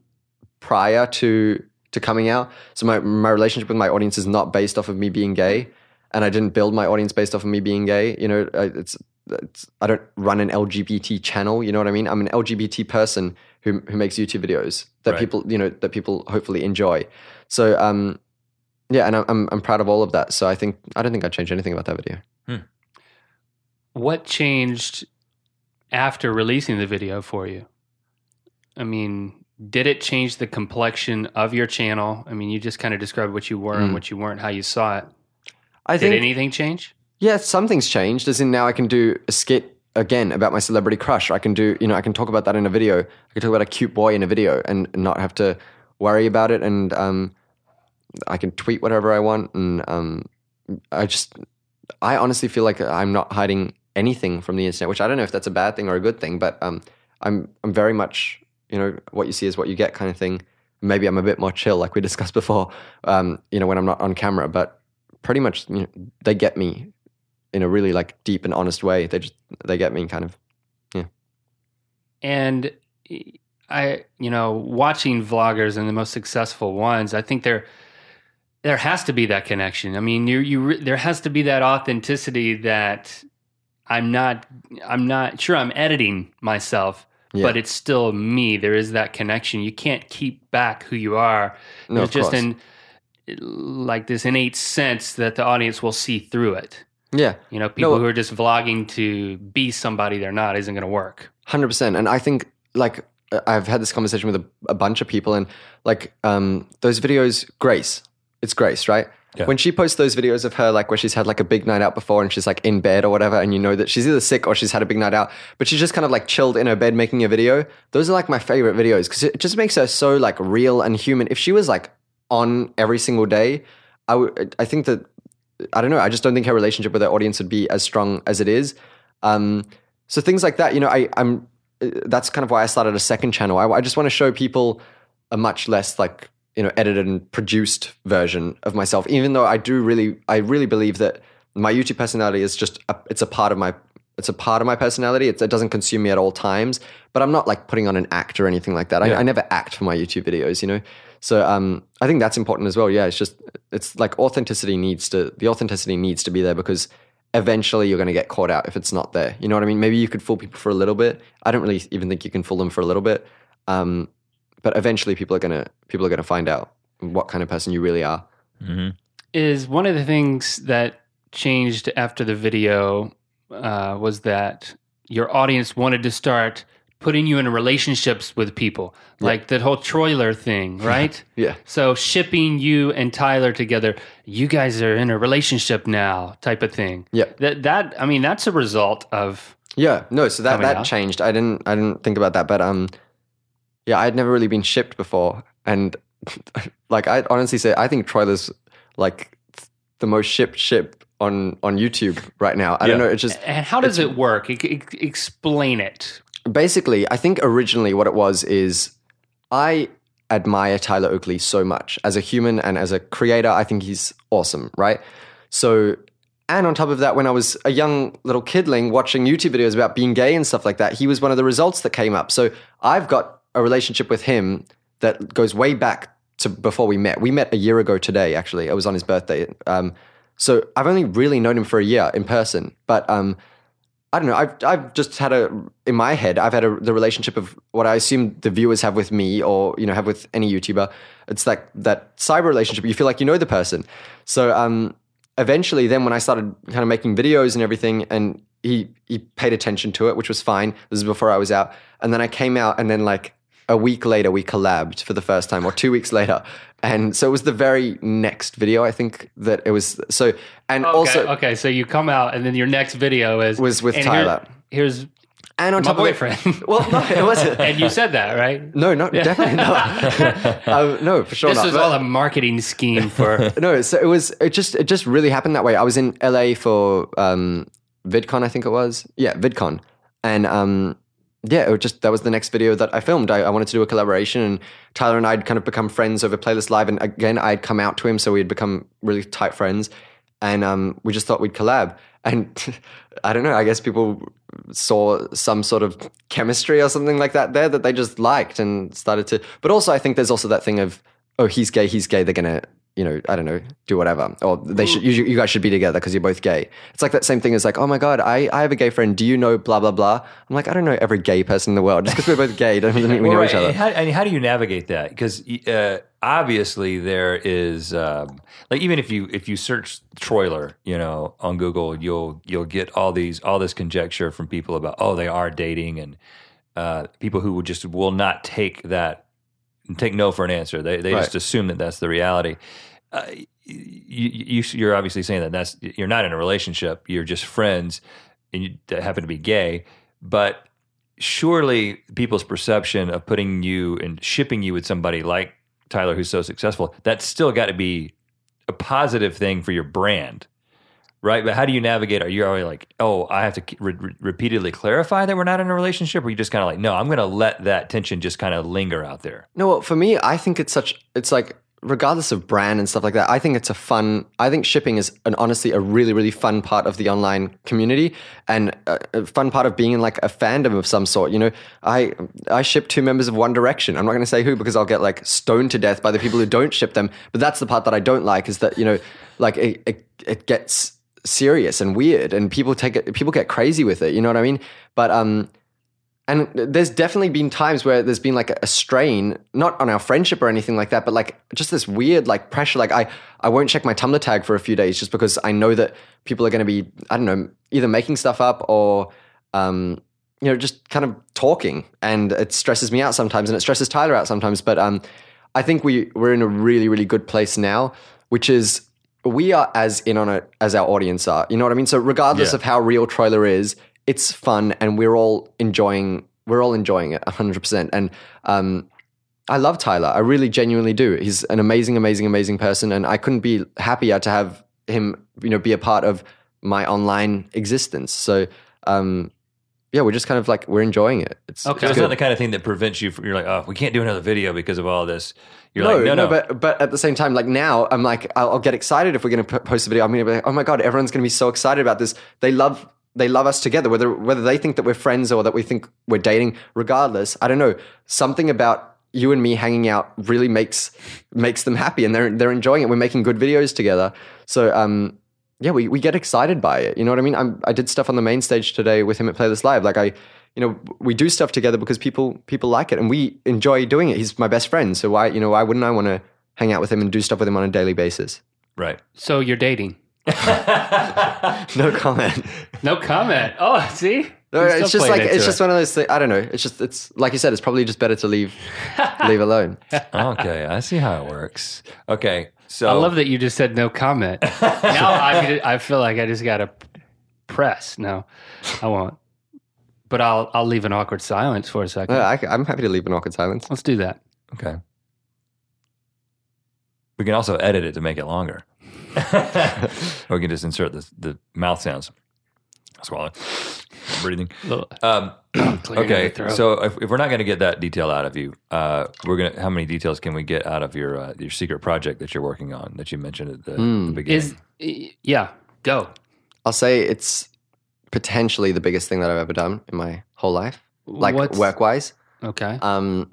prior to to coming out. So my my relationship with my audience is not based off of me being gay, and I didn't build my audience based off of me being gay. You know, I- it's, it's I don't run an LGBT channel. You know what I mean? I'm an LGBT person who who makes YouTube videos that Right. people you know that people hopefully enjoy. So um, yeah, and I'm I'm I'm proud of all of that. So I think I don't think I changed anything about that video. What changed after releasing the video for you? I mean, did it change the complexion of your channel? I mean, you just kind of described what you were and Mm. what you weren't, how you saw it. I Did anything change? Yeah, something's changed. As in now, I can do a skit again about my celebrity crush. I can do, you know, I can talk about that in a video. I can talk about a cute boy in a video and not have to worry about it. And um, I can tweet whatever I want. And um, I just, I honestly feel like I'm not hiding anything from the internet, which I don't know if that's a bad thing or a good thing. But um, I'm, I'm very much, you know, what you see is what you get kind of thing. Maybe I'm a bit more chill, like we discussed before. Um, you know, when I'm not on camera, but pretty much you know, they get me in a really like deep and honest way. They just they get me kind of. Yeah. And I, you know, watching vloggers and the most successful ones, I think there there has to be that connection. I mean, you you there has to be that authenticity that I'm not I'm not sure I'm editing myself, Yeah. but it's still me. There is that connection. You can't keep back who you are. No, There's just course. an like this innate sense that the audience will see through it. Yeah, You know, people No. who are just vlogging to be somebody they're not isn't going to work. hundred percent. And I think like I've had this conversation with a, a bunch of people, and like um, those videos, Grace, it's Grace, right? Yeah. When she posts those videos of her, like where she's had like a big night out before and she's like in bed or whatever, and you know that she's either sick or she's had a big night out, but she's just kind of like chilled in her bed making a video. Those are like my favorite videos because it just makes her so like real and human. If she was like on every single day, I would. I think that I don't know. I just don't think her relationship with her audience would be as strong as it is. Um, so things like that, you know, I, I'm. uh, That's kind of why I started a second channel. I, I just want to show people a much less like you know edited and produced version of myself. Even though I do really, I really believe that my YouTube personality is just a, it's a part of my it's a part of my personality. It's, it doesn't consume me at all times. But I'm not like putting on an act or anything like that. I, I never act for my YouTube videos, you know. So um, I think that's important as well. Yeah, it's just it's like authenticity needs to the authenticity needs to be there because eventually you're going to get caught out if it's not there. You know what I mean? Maybe you could fool people for a little bit. I don't really even think you can fool them for a little bit. Um, but eventually people are gonna people are gonna find out what kind of person you really are. is one of the things that changed after the video uh, was that your audience wanted to start putting you in relationships with people, like the whole Troyler thing, right? Yeah. So shipping you and Tyler together, you guys are in a relationship now, type of thing. Yeah. That that I mean, that's a result of Yeah, no, so that that out. changed. I didn't I didn't think about that, but um yeah, I'd never really been shipped before and like I honestly say I think Troyler's like the most shipped ship on on YouTube right now. I don't know, it's just and how does it work? Explain it. basically, I think originally what it was is I admire Tyler Oakley so much as a human and as a creator. I think he's awesome, right? So, and on top of that, when I was a young little kidling watching YouTube videos about being gay and stuff like that, he was one of the results that came up. So, I've got a relationship with him that goes way back to before we met. We met a year ago today, actually. It was on his birthday. Um, so, I've only really known him for a year in person, but um, I don't know. I've I've just had a in my head. I've had a the relationship of what I assume the viewers have with me, or you know, have with any YouTuber. It's like that cyber relationship. You feel like you know the person. So um, eventually, then when I started kind of making videos and everything, and he he paid attention to it, which was fine. This is before I was out, and then I came out, and then like a week later, we collabed for the first time, or two weeks later. And so it was the very next video, I think that it was. So and Okay, also okay, so you come out, and then your next video is Was with and here- Tyler. here's and on my top of it- boyfriend. well, no, it wasn't. and you said that, right? No, not definitely not. um, no, for sure This not. was But- all a marketing scheme for. no, so it was. It just it just really happened that way. I was in LA for um, VidCon, I think it was. Yeah, VidCon, and um, yeah, it was just that was the next video that I filmed. I, I wanted to do a collaboration, and Tyler and I had kind of become friends over Playlist Live, and again, I had come out to him, so we had become really tight friends, and um, we just thought we'd collab. And I don't know. I guess people saw some sort of chemistry or something like that there that they just liked and started to. But also, I think there's also that thing of oh, he's gay, he's gay. They're gonna, you know, I don't know, do whatever, or they should. You, you guys should be together because you're both gay. It's like that same thing as like, oh my god, I, I have a gay friend. Do you know blah blah blah? I'm like, I don't know every gay person in the world. Just because we're both gay doesn't mean we know Well, each other. And how, and how do you navigate that? Because uh, obviously there is um, like even if you if you search Troyler, you know, on Google, you'll you'll get all these all this conjecture from people about oh they are dating and uh, people who just will not take that take no for an answer. They they just assume that that's the reality. Uh, you, you you're obviously saying that that's you're not in a relationship. You're just friends, and you that happen to be gay, but surely people's perception of putting you and shipping you with somebody like Tyler, who's so successful, that's still got to be a positive thing for your brand, right? But how do you navigate? Are you already like, oh, I have to re- re- repeatedly clarify that we're not in a relationship, or you just kind of like, no, I'm going to let that tension just kind of linger out there? No, well, for me, I think it's such. It's like regardless of brand and stuff like that. I think it's a fun. I think shipping is an honestly a really really fun part of the online community and a, fun part of being in like a fandom of some sort. You know, I I ship two members of One Direction. I'm not going to say who because I'll get like stoned to death by the people who don't ship them. But that's the part that I don't like is that you know, like it it, it gets serious and weird and people take it people get crazy with it you know what i mean but um and there's definitely been times where there's been like a strain, not on our friendship or anything like that, but like just this weird like pressure. Like I, I won't check my Tumblr tag for a few days just because I know that people are going to be, I don't know, either making stuff up or, um, you know, just kind of talking, and it stresses me out sometimes, and it stresses Tyler out sometimes. But um, I think we we're in a really really good place now, which is we are as in on it as our audience are. You know what I mean? So regardless Yeah. of how real Troyler is, it's fun and we're all enjoying we're all enjoying it 100% and um I love Tyler. I really genuinely do. He's an amazing amazing amazing person and I couldn't be happier to have him, you know, be a part of my online existence. So um yeah, we're just kind of like we're enjoying it. It's Okay. So it's it's not the kind of thing that prevents you from, you're like, oh, we can't do another video because of all this. You're No, like, no, no. but but at the same time, like now, I'm like, I'll, I'll get excited if we're going to post a video. I'm going to be like, oh my god, everyone's going to be so excited about this. They love they love us together, whether whether they think that we're friends or that we think we're dating. Regardless, I don't know. Something about you and me hanging out really makes makes them happy, and they're they're enjoying it. We're making good videos together, so um. Yeah, we, we get excited by it. You know what I mean? I'm, I did stuff on the main stage today with him at Playlist Live. Like I, you know, we do stuff together because people people like it and we enjoy doing it. He's my best friend, so why you know why wouldn't I want to hang out with him and do stuff with him on a daily basis? right. So you're dating. No comment. No comment. Oh, see? No, it's just like it's it. just one of those things. I don't know. It's just it's like you said. It's probably just better to leave leave alone. okay, I see how it works. Okay, so I love that you just said no comment. now I, I feel like I just got to press. No, I won't. But I'll I'll leave an awkward silence for a second. No, I, am happy to leave an awkward silence. Let's do that. Okay. We can also edit it to make it longer. Or we can just insert the, the mouth sounds. Swallow. Breathing. Um, Clearing okay, so if, if we're not going to get that detail out of you, uh, we're gonna. How many details can we get out of your uh, your secret project that you're working on that you mentioned at the, the beginning? is yeah, go. I'll say it's potentially the biggest thing that I've ever done in my whole life, like What's- work wise. Okay. Um,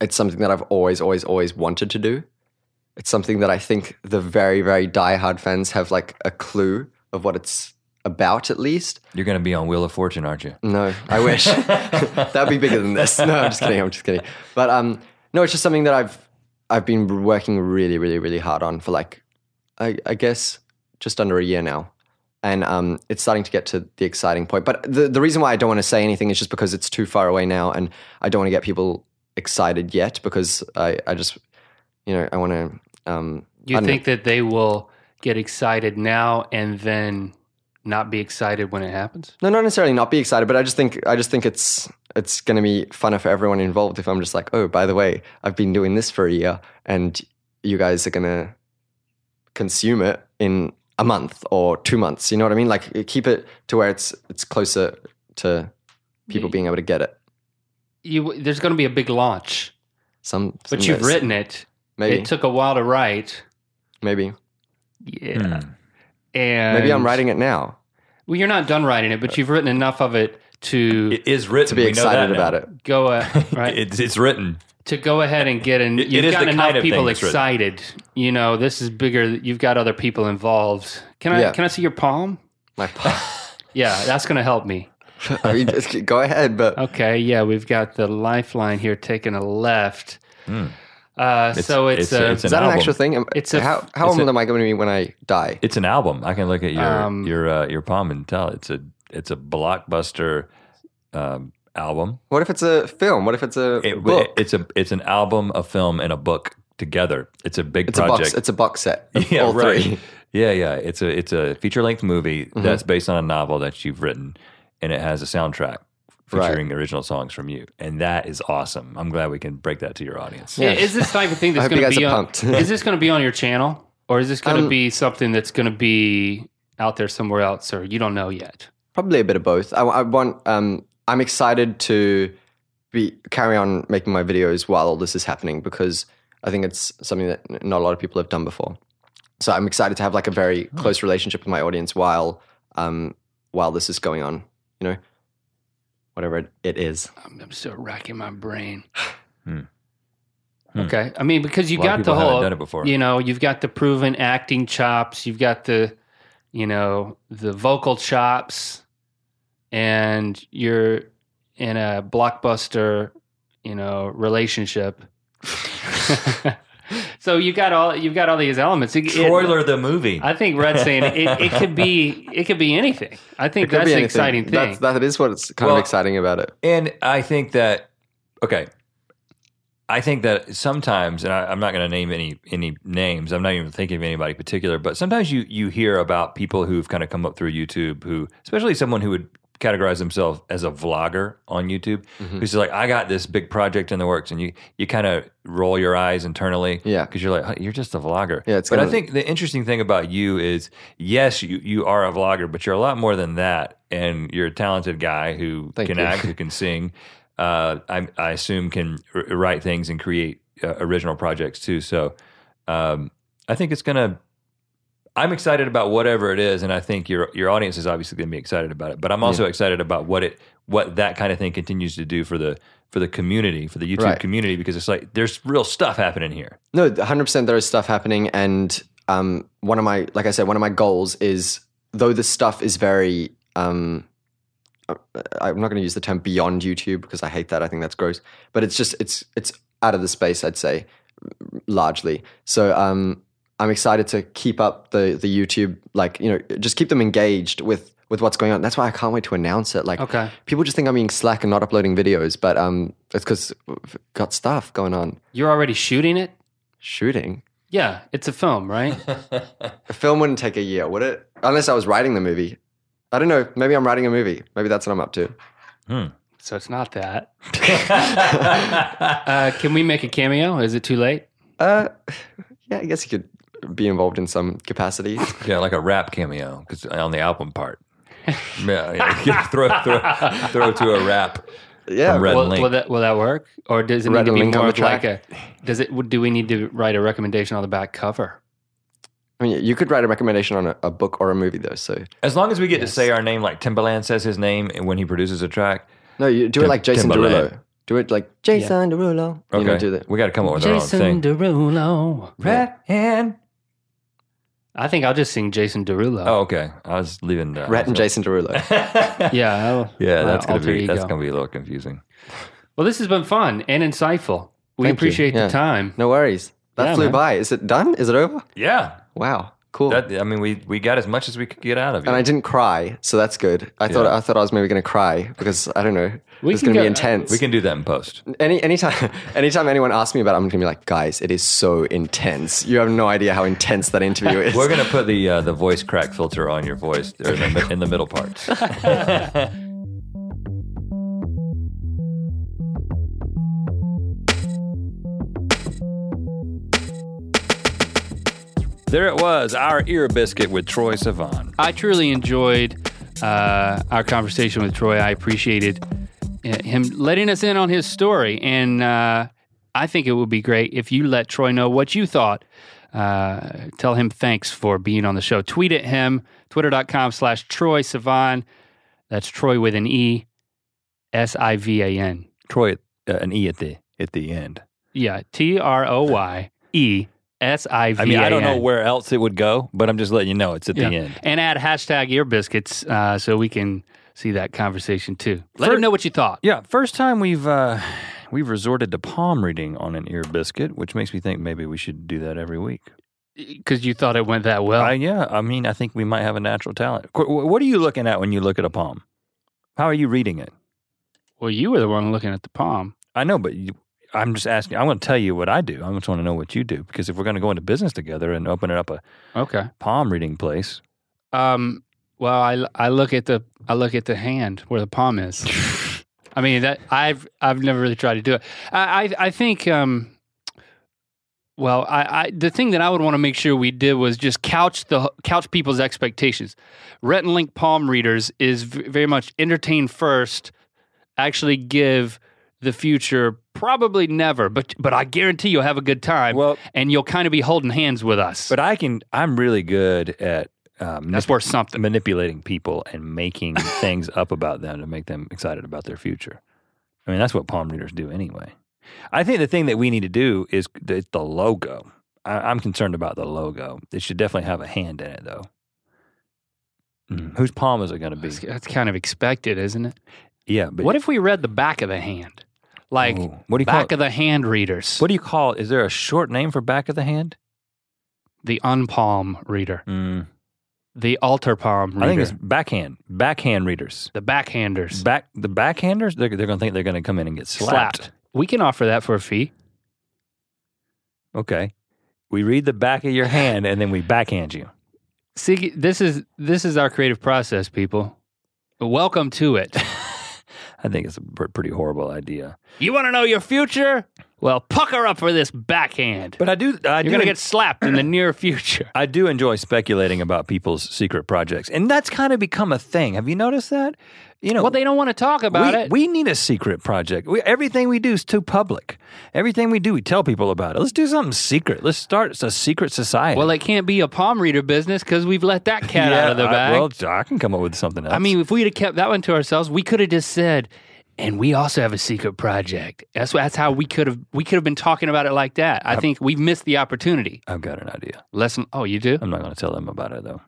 it's something that I've always, always, always wanted to do. It's something that I think the very, very diehard fans have like a clue of what it's about, at least. you're going to be on Wheel of Fortune, aren't you? No, I wish that'd be bigger than this. No, I'm just kidding. I'm just kidding. But um, no, it's just something that I've I've been working really, really, really hard on for like, I, I guess just under a year now, and um, it's starting to get to the exciting point. But the the reason why I don't want to say anything is just because it's too far away now, and I don't want to get people excited yet because I I just you know I want to um. You know. think that they will get excited now and then not be excited when it happens? No, not necessarily not be excited, but I just think I just think it's it's going to be funner for everyone involved if I'm just like, oh, by the way, I've been doing this for a year, and you guys are going to consume it in a month or two months. You know what I mean? Like keep it to where it's it's closer to people being able to get it. You there's going to be a big launch, Some, but you've days. written it. Maybe It took a while to write. maybe Yeah. Hmm. And maybe I'm writing it now Well, you're not done writing it, but you've written enough of it to It is written. to be excited about it. go uh, right It's, it's written. to go ahead and get in. It- it You've is got enough kind of people excited. You know, this is bigger. You've got other people involved. Can I Yeah. can I see your palm? My, palm. Yeah, that's going to help me. I mean, just go ahead, but Okay, yeah, we've got the lifeline here taking a left. Uh, so it's, it's- uh, it's is an that an album. actual thing? It's a- how how old am I going to be when I die? It's an album. I can look at your Um, your uh, your palm and tell it's a it's a blockbuster um, album. What if it's a film? What if it's a It, book? It's a it's an album, a film, and a book together. It's a big It's a project. box. It's a box set. Of yeah, all right. three. Yeah, yeah. It's a it's a feature length movie Mm-hmm. that's based on a novel that you've written, and it has a soundtrack featuring original songs from you, and that is awesome. I'm glad we can break that to your audience. Yeah, Is this type of thing that's I hope you going to be on? pumped. is this going to be on your channel, or is this going to Um, be something that's going to be out there somewhere else, or you don't know yet? Probably a bit of both. I, I want. Um, I'm excited to be carry on making my videos while all this is happening because I think it's something that not a lot of people have done before. So I'm excited to have like a very close relationship with my audience while um, while this is going on. You know, whatever it, is. I'm, I'm still racking my brain. Hmm. Okay, I mean because you A lot of got the whole, done it before. you know, you've got the proven acting chops, you've got the, you know, the vocal chops, and you're in a blockbuster, you know, relationship. so you got all you've got all these elements. It- it- Troyler the movie. I think Red's saying it, it could be it could be anything. I think It could that's be the anything. exciting thing. That's, that is what's kind Well- of exciting about it. And I think that okay, I think that sometimes, and I, I'm not going to name any any names. I'm not even thinking of anybody particular, but sometimes you you hear about people who've kind of come up through YouTube, who, especially someone who would categorize himself as a vlogger on YouTube. Mm-hmm. He's like, I got this big project in the works, and you you kind of roll your eyes internally, Yeah. because you're like, "Huh, you're just a vlogger. Yeah, it's but I kinda- think the interesting thing about you is, yes, you you are a vlogger, but you're a lot more than that, and you're a talented guy who Thank can you. act, who can sing. Uh, I, I assume can r- write things and create uh, original projects too. So um, I think it's gonna. I'm excited about whatever it is, and I think your your audience is obviously going to be excited about it. But I'm also excited about what it what that kind of thing continues to do for the for the community, for the YouTube Right. community, because it's like there's real stuff happening here. No, 100% there is stuff happening. And um, one of my, like I said, one of my goals is, though the stuff is very, um, uh, I'm not going to use the term beyond YouTube because I hate that. I think that's gross. But it's just, it's, it's out of the space, I'd say, largely. So um, I'm excited to keep up the, the YouTube, like, you know, just keep them engaged with, with what's going on. That's why I can't wait to announce it. Like, Okay. people just think I'm being slack and not uploading videos, but um, it's because we've got stuff going on. You're already shooting it? Shooting. Yeah, it's a film, right? A film wouldn't take a year, would it? Unless I was writing the movie. I don't know. Maybe I'm writing a movie. Maybe that's what I'm up to. Hmm. so it's not that. Uh, can we make a cameo? Is it too late? Uh, yeah, I guess you could be involved in some capacity. yeah, like a rap cameo because on the album part. yeah, yeah. throw, throw, throw to a rap. Yeah, From Rhett Will, Link. will that will that work, or does it Rhett need to be Link on more of like track? a? Does it? Do we need to write a recommendation on the back cover? I mean, you could write a recommendation on a, a book or a movie, though. So As long as we get to say our name like Timbaland says his name when he produces a track. no, you do it like Jason Timbaland. Derulo. Do it like Jason Derulo. Okay, You know, do that. we got to come up with our own Jason thing. Derulo. Red hand. I think I'll just sing Jason Derulo. Oh, okay. I was leaving. Uh, Rhett and Jason Derulo. yeah, I'll- Yeah, my that's gonna alter be that's ego. gonna be a little confusing. Well, this has been fun and insightful. We Thank you. appreciate Yeah. the time. No worries. That Yeah, flew man. by. Is it done? Is it over? Yeah, Wow, cool. that I mean, we we got as much as we could get out of you. and I didn't cry, so that's good. I thought I thought I was maybe going to cry because I don't know. We it's going to be intense. we can do that in post. Any anytime anytime anyone asks me about it, I'm gonna be like, guys, it is so intense. You have no idea how intense that interview is. We're gonna put the uh, the voice crack filter on your voice in the, in the middle parts. there it was, our ear biscuit with Troye Sivan. I truly enjoyed uh, our conversation with Troye. I appreciated uh, him letting us in on his story. And uh, I think it would be great if you let Troye know what you thought. Uh, tell him thanks for being on the show. Tweet at him, twitter.com slash Troye Sivan. That's Troy with an E, S I V A N. Troy, uh, an e at the at the end. Yeah, T R O Y E S I V I mean, I don't know where else it would go, but I'm just letting you know it's at Yeah. the end. And add hashtag ear biscuits uh, so we can see that conversation too. Let For- him know what you thought. Yeah, first time we've uh, we've resorted to palm reading on an ear biscuit, which makes me think maybe we should do that every week. Because you thought it went that well. Uh, yeah, I mean, I think we might have a natural talent. What are you looking at when you look at a palm? How are you reading it? well, you were the one looking at the palm. I know, but you, I'm just asking. I want to tell you what I do. I just want to know what you do because if we're going to go into business together and open it up a Okay. palm reading place, Um. Well, I, I look at the I look at the hand where the palm is. I mean that I've I've never really tried to do it. I I, I think um. Well, I, I the thing that I would want to make sure we did was just couch the couch people's expectations. Rhett and Link palm readers is v- very much entertain first, actually give the future probably never, but but I guarantee you'll have a good time. Well- and you'll kind of be holding hands with us. but I can. I'm really good at. Um, that's worth something. manipulating people and making things up about them to make them excited about their future. I mean, that's what palm readers do anyway. I think the thing that we need to do is the, the logo. I, I'm concerned about the logo. It should definitely have a hand in it, though. Mm. Whose palm is it going to be? That's, that's kind of expected, isn't it? Yeah, but What if we read the back of the hand? Like Oh, what do you back call of the hand readers. what do you call? Is there a short name for back of the hand? the unpalm reader. Mm, The altar palm reader. I think it's backhand. Backhand readers. the backhanders. Back the backhanders. They're, they're going to think they're going to come in and get slapped. slapped. We can offer that for a fee. Okay. We read the back of your hand and then we backhand you. See, this is this is our creative process, people. welcome to it. I think it's a pr- pretty horrible idea. you want to know your future? Well, pucker up for this backhand. But I do. I You're going to get slapped in the near future. I do enjoy speculating about people's secret projects, and that's kind of become a thing. Have you noticed that? You know, Well, they don't want to talk about we, it. we need a secret project. We, everything we do is too public. Everything we do, we tell people about it. Let's do something secret. Let's start a secret society. well, it can't be a palm reader business because we've let that cat out of the I- bag. well, I can come up with something else. I mean, if we'd have kept that one to ourselves, we could have just said, "And we also have a secret project." That's that's how we could have we could have been talking about it like that. I think we've missed the opportunity. I've got an idea. Lesson. Oh, you do? I'm not going to tell them about it though.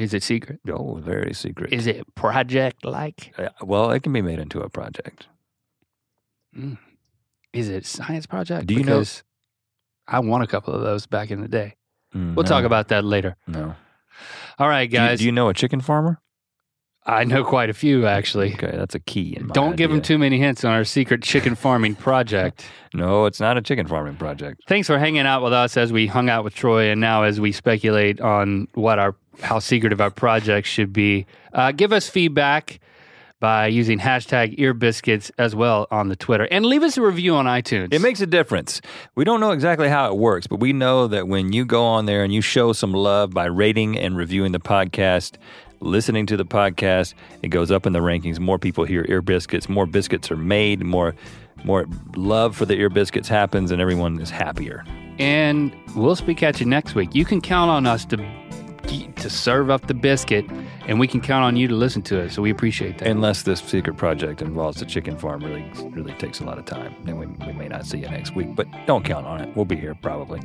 Is it secret? No, very secret. Is it project like? Uh, well, it can be made into a project. Is it science project? Do you know- I won a couple of those back in the day. Mm, We'll no, talk about that later. No, All right, Do you- guys. Do you, know a chicken farmer? I know quite a few actually. Okay, that's a key. Don't give them too many hints on our secret chicken farming project. No, it's not a chicken farming project. Thanks for hanging out with us as we hung out with Troye, and now as we speculate on what our how secretive our project should be. Uh, give us feedback by using hashtag earbiscuits as well on the Twitter, and leave us a review on iTunes. It makes a difference. We don't know exactly how it works, but we know that when you go on there and you show some love by rating and reviewing the podcast, listening to the podcast, it goes up in the rankings. More people hear ear biscuits, more biscuits are made, more more love for the ear biscuits happens, and everyone is happier. and we'll speak at you next week. You can count on us to to serve up the biscuit, and we can count on you to listen to it. So we appreciate that. Unless this secret project involves the chicken farm, really really takes a lot of time, then we, we may not see you next week. But don't count on it. We'll be here probably.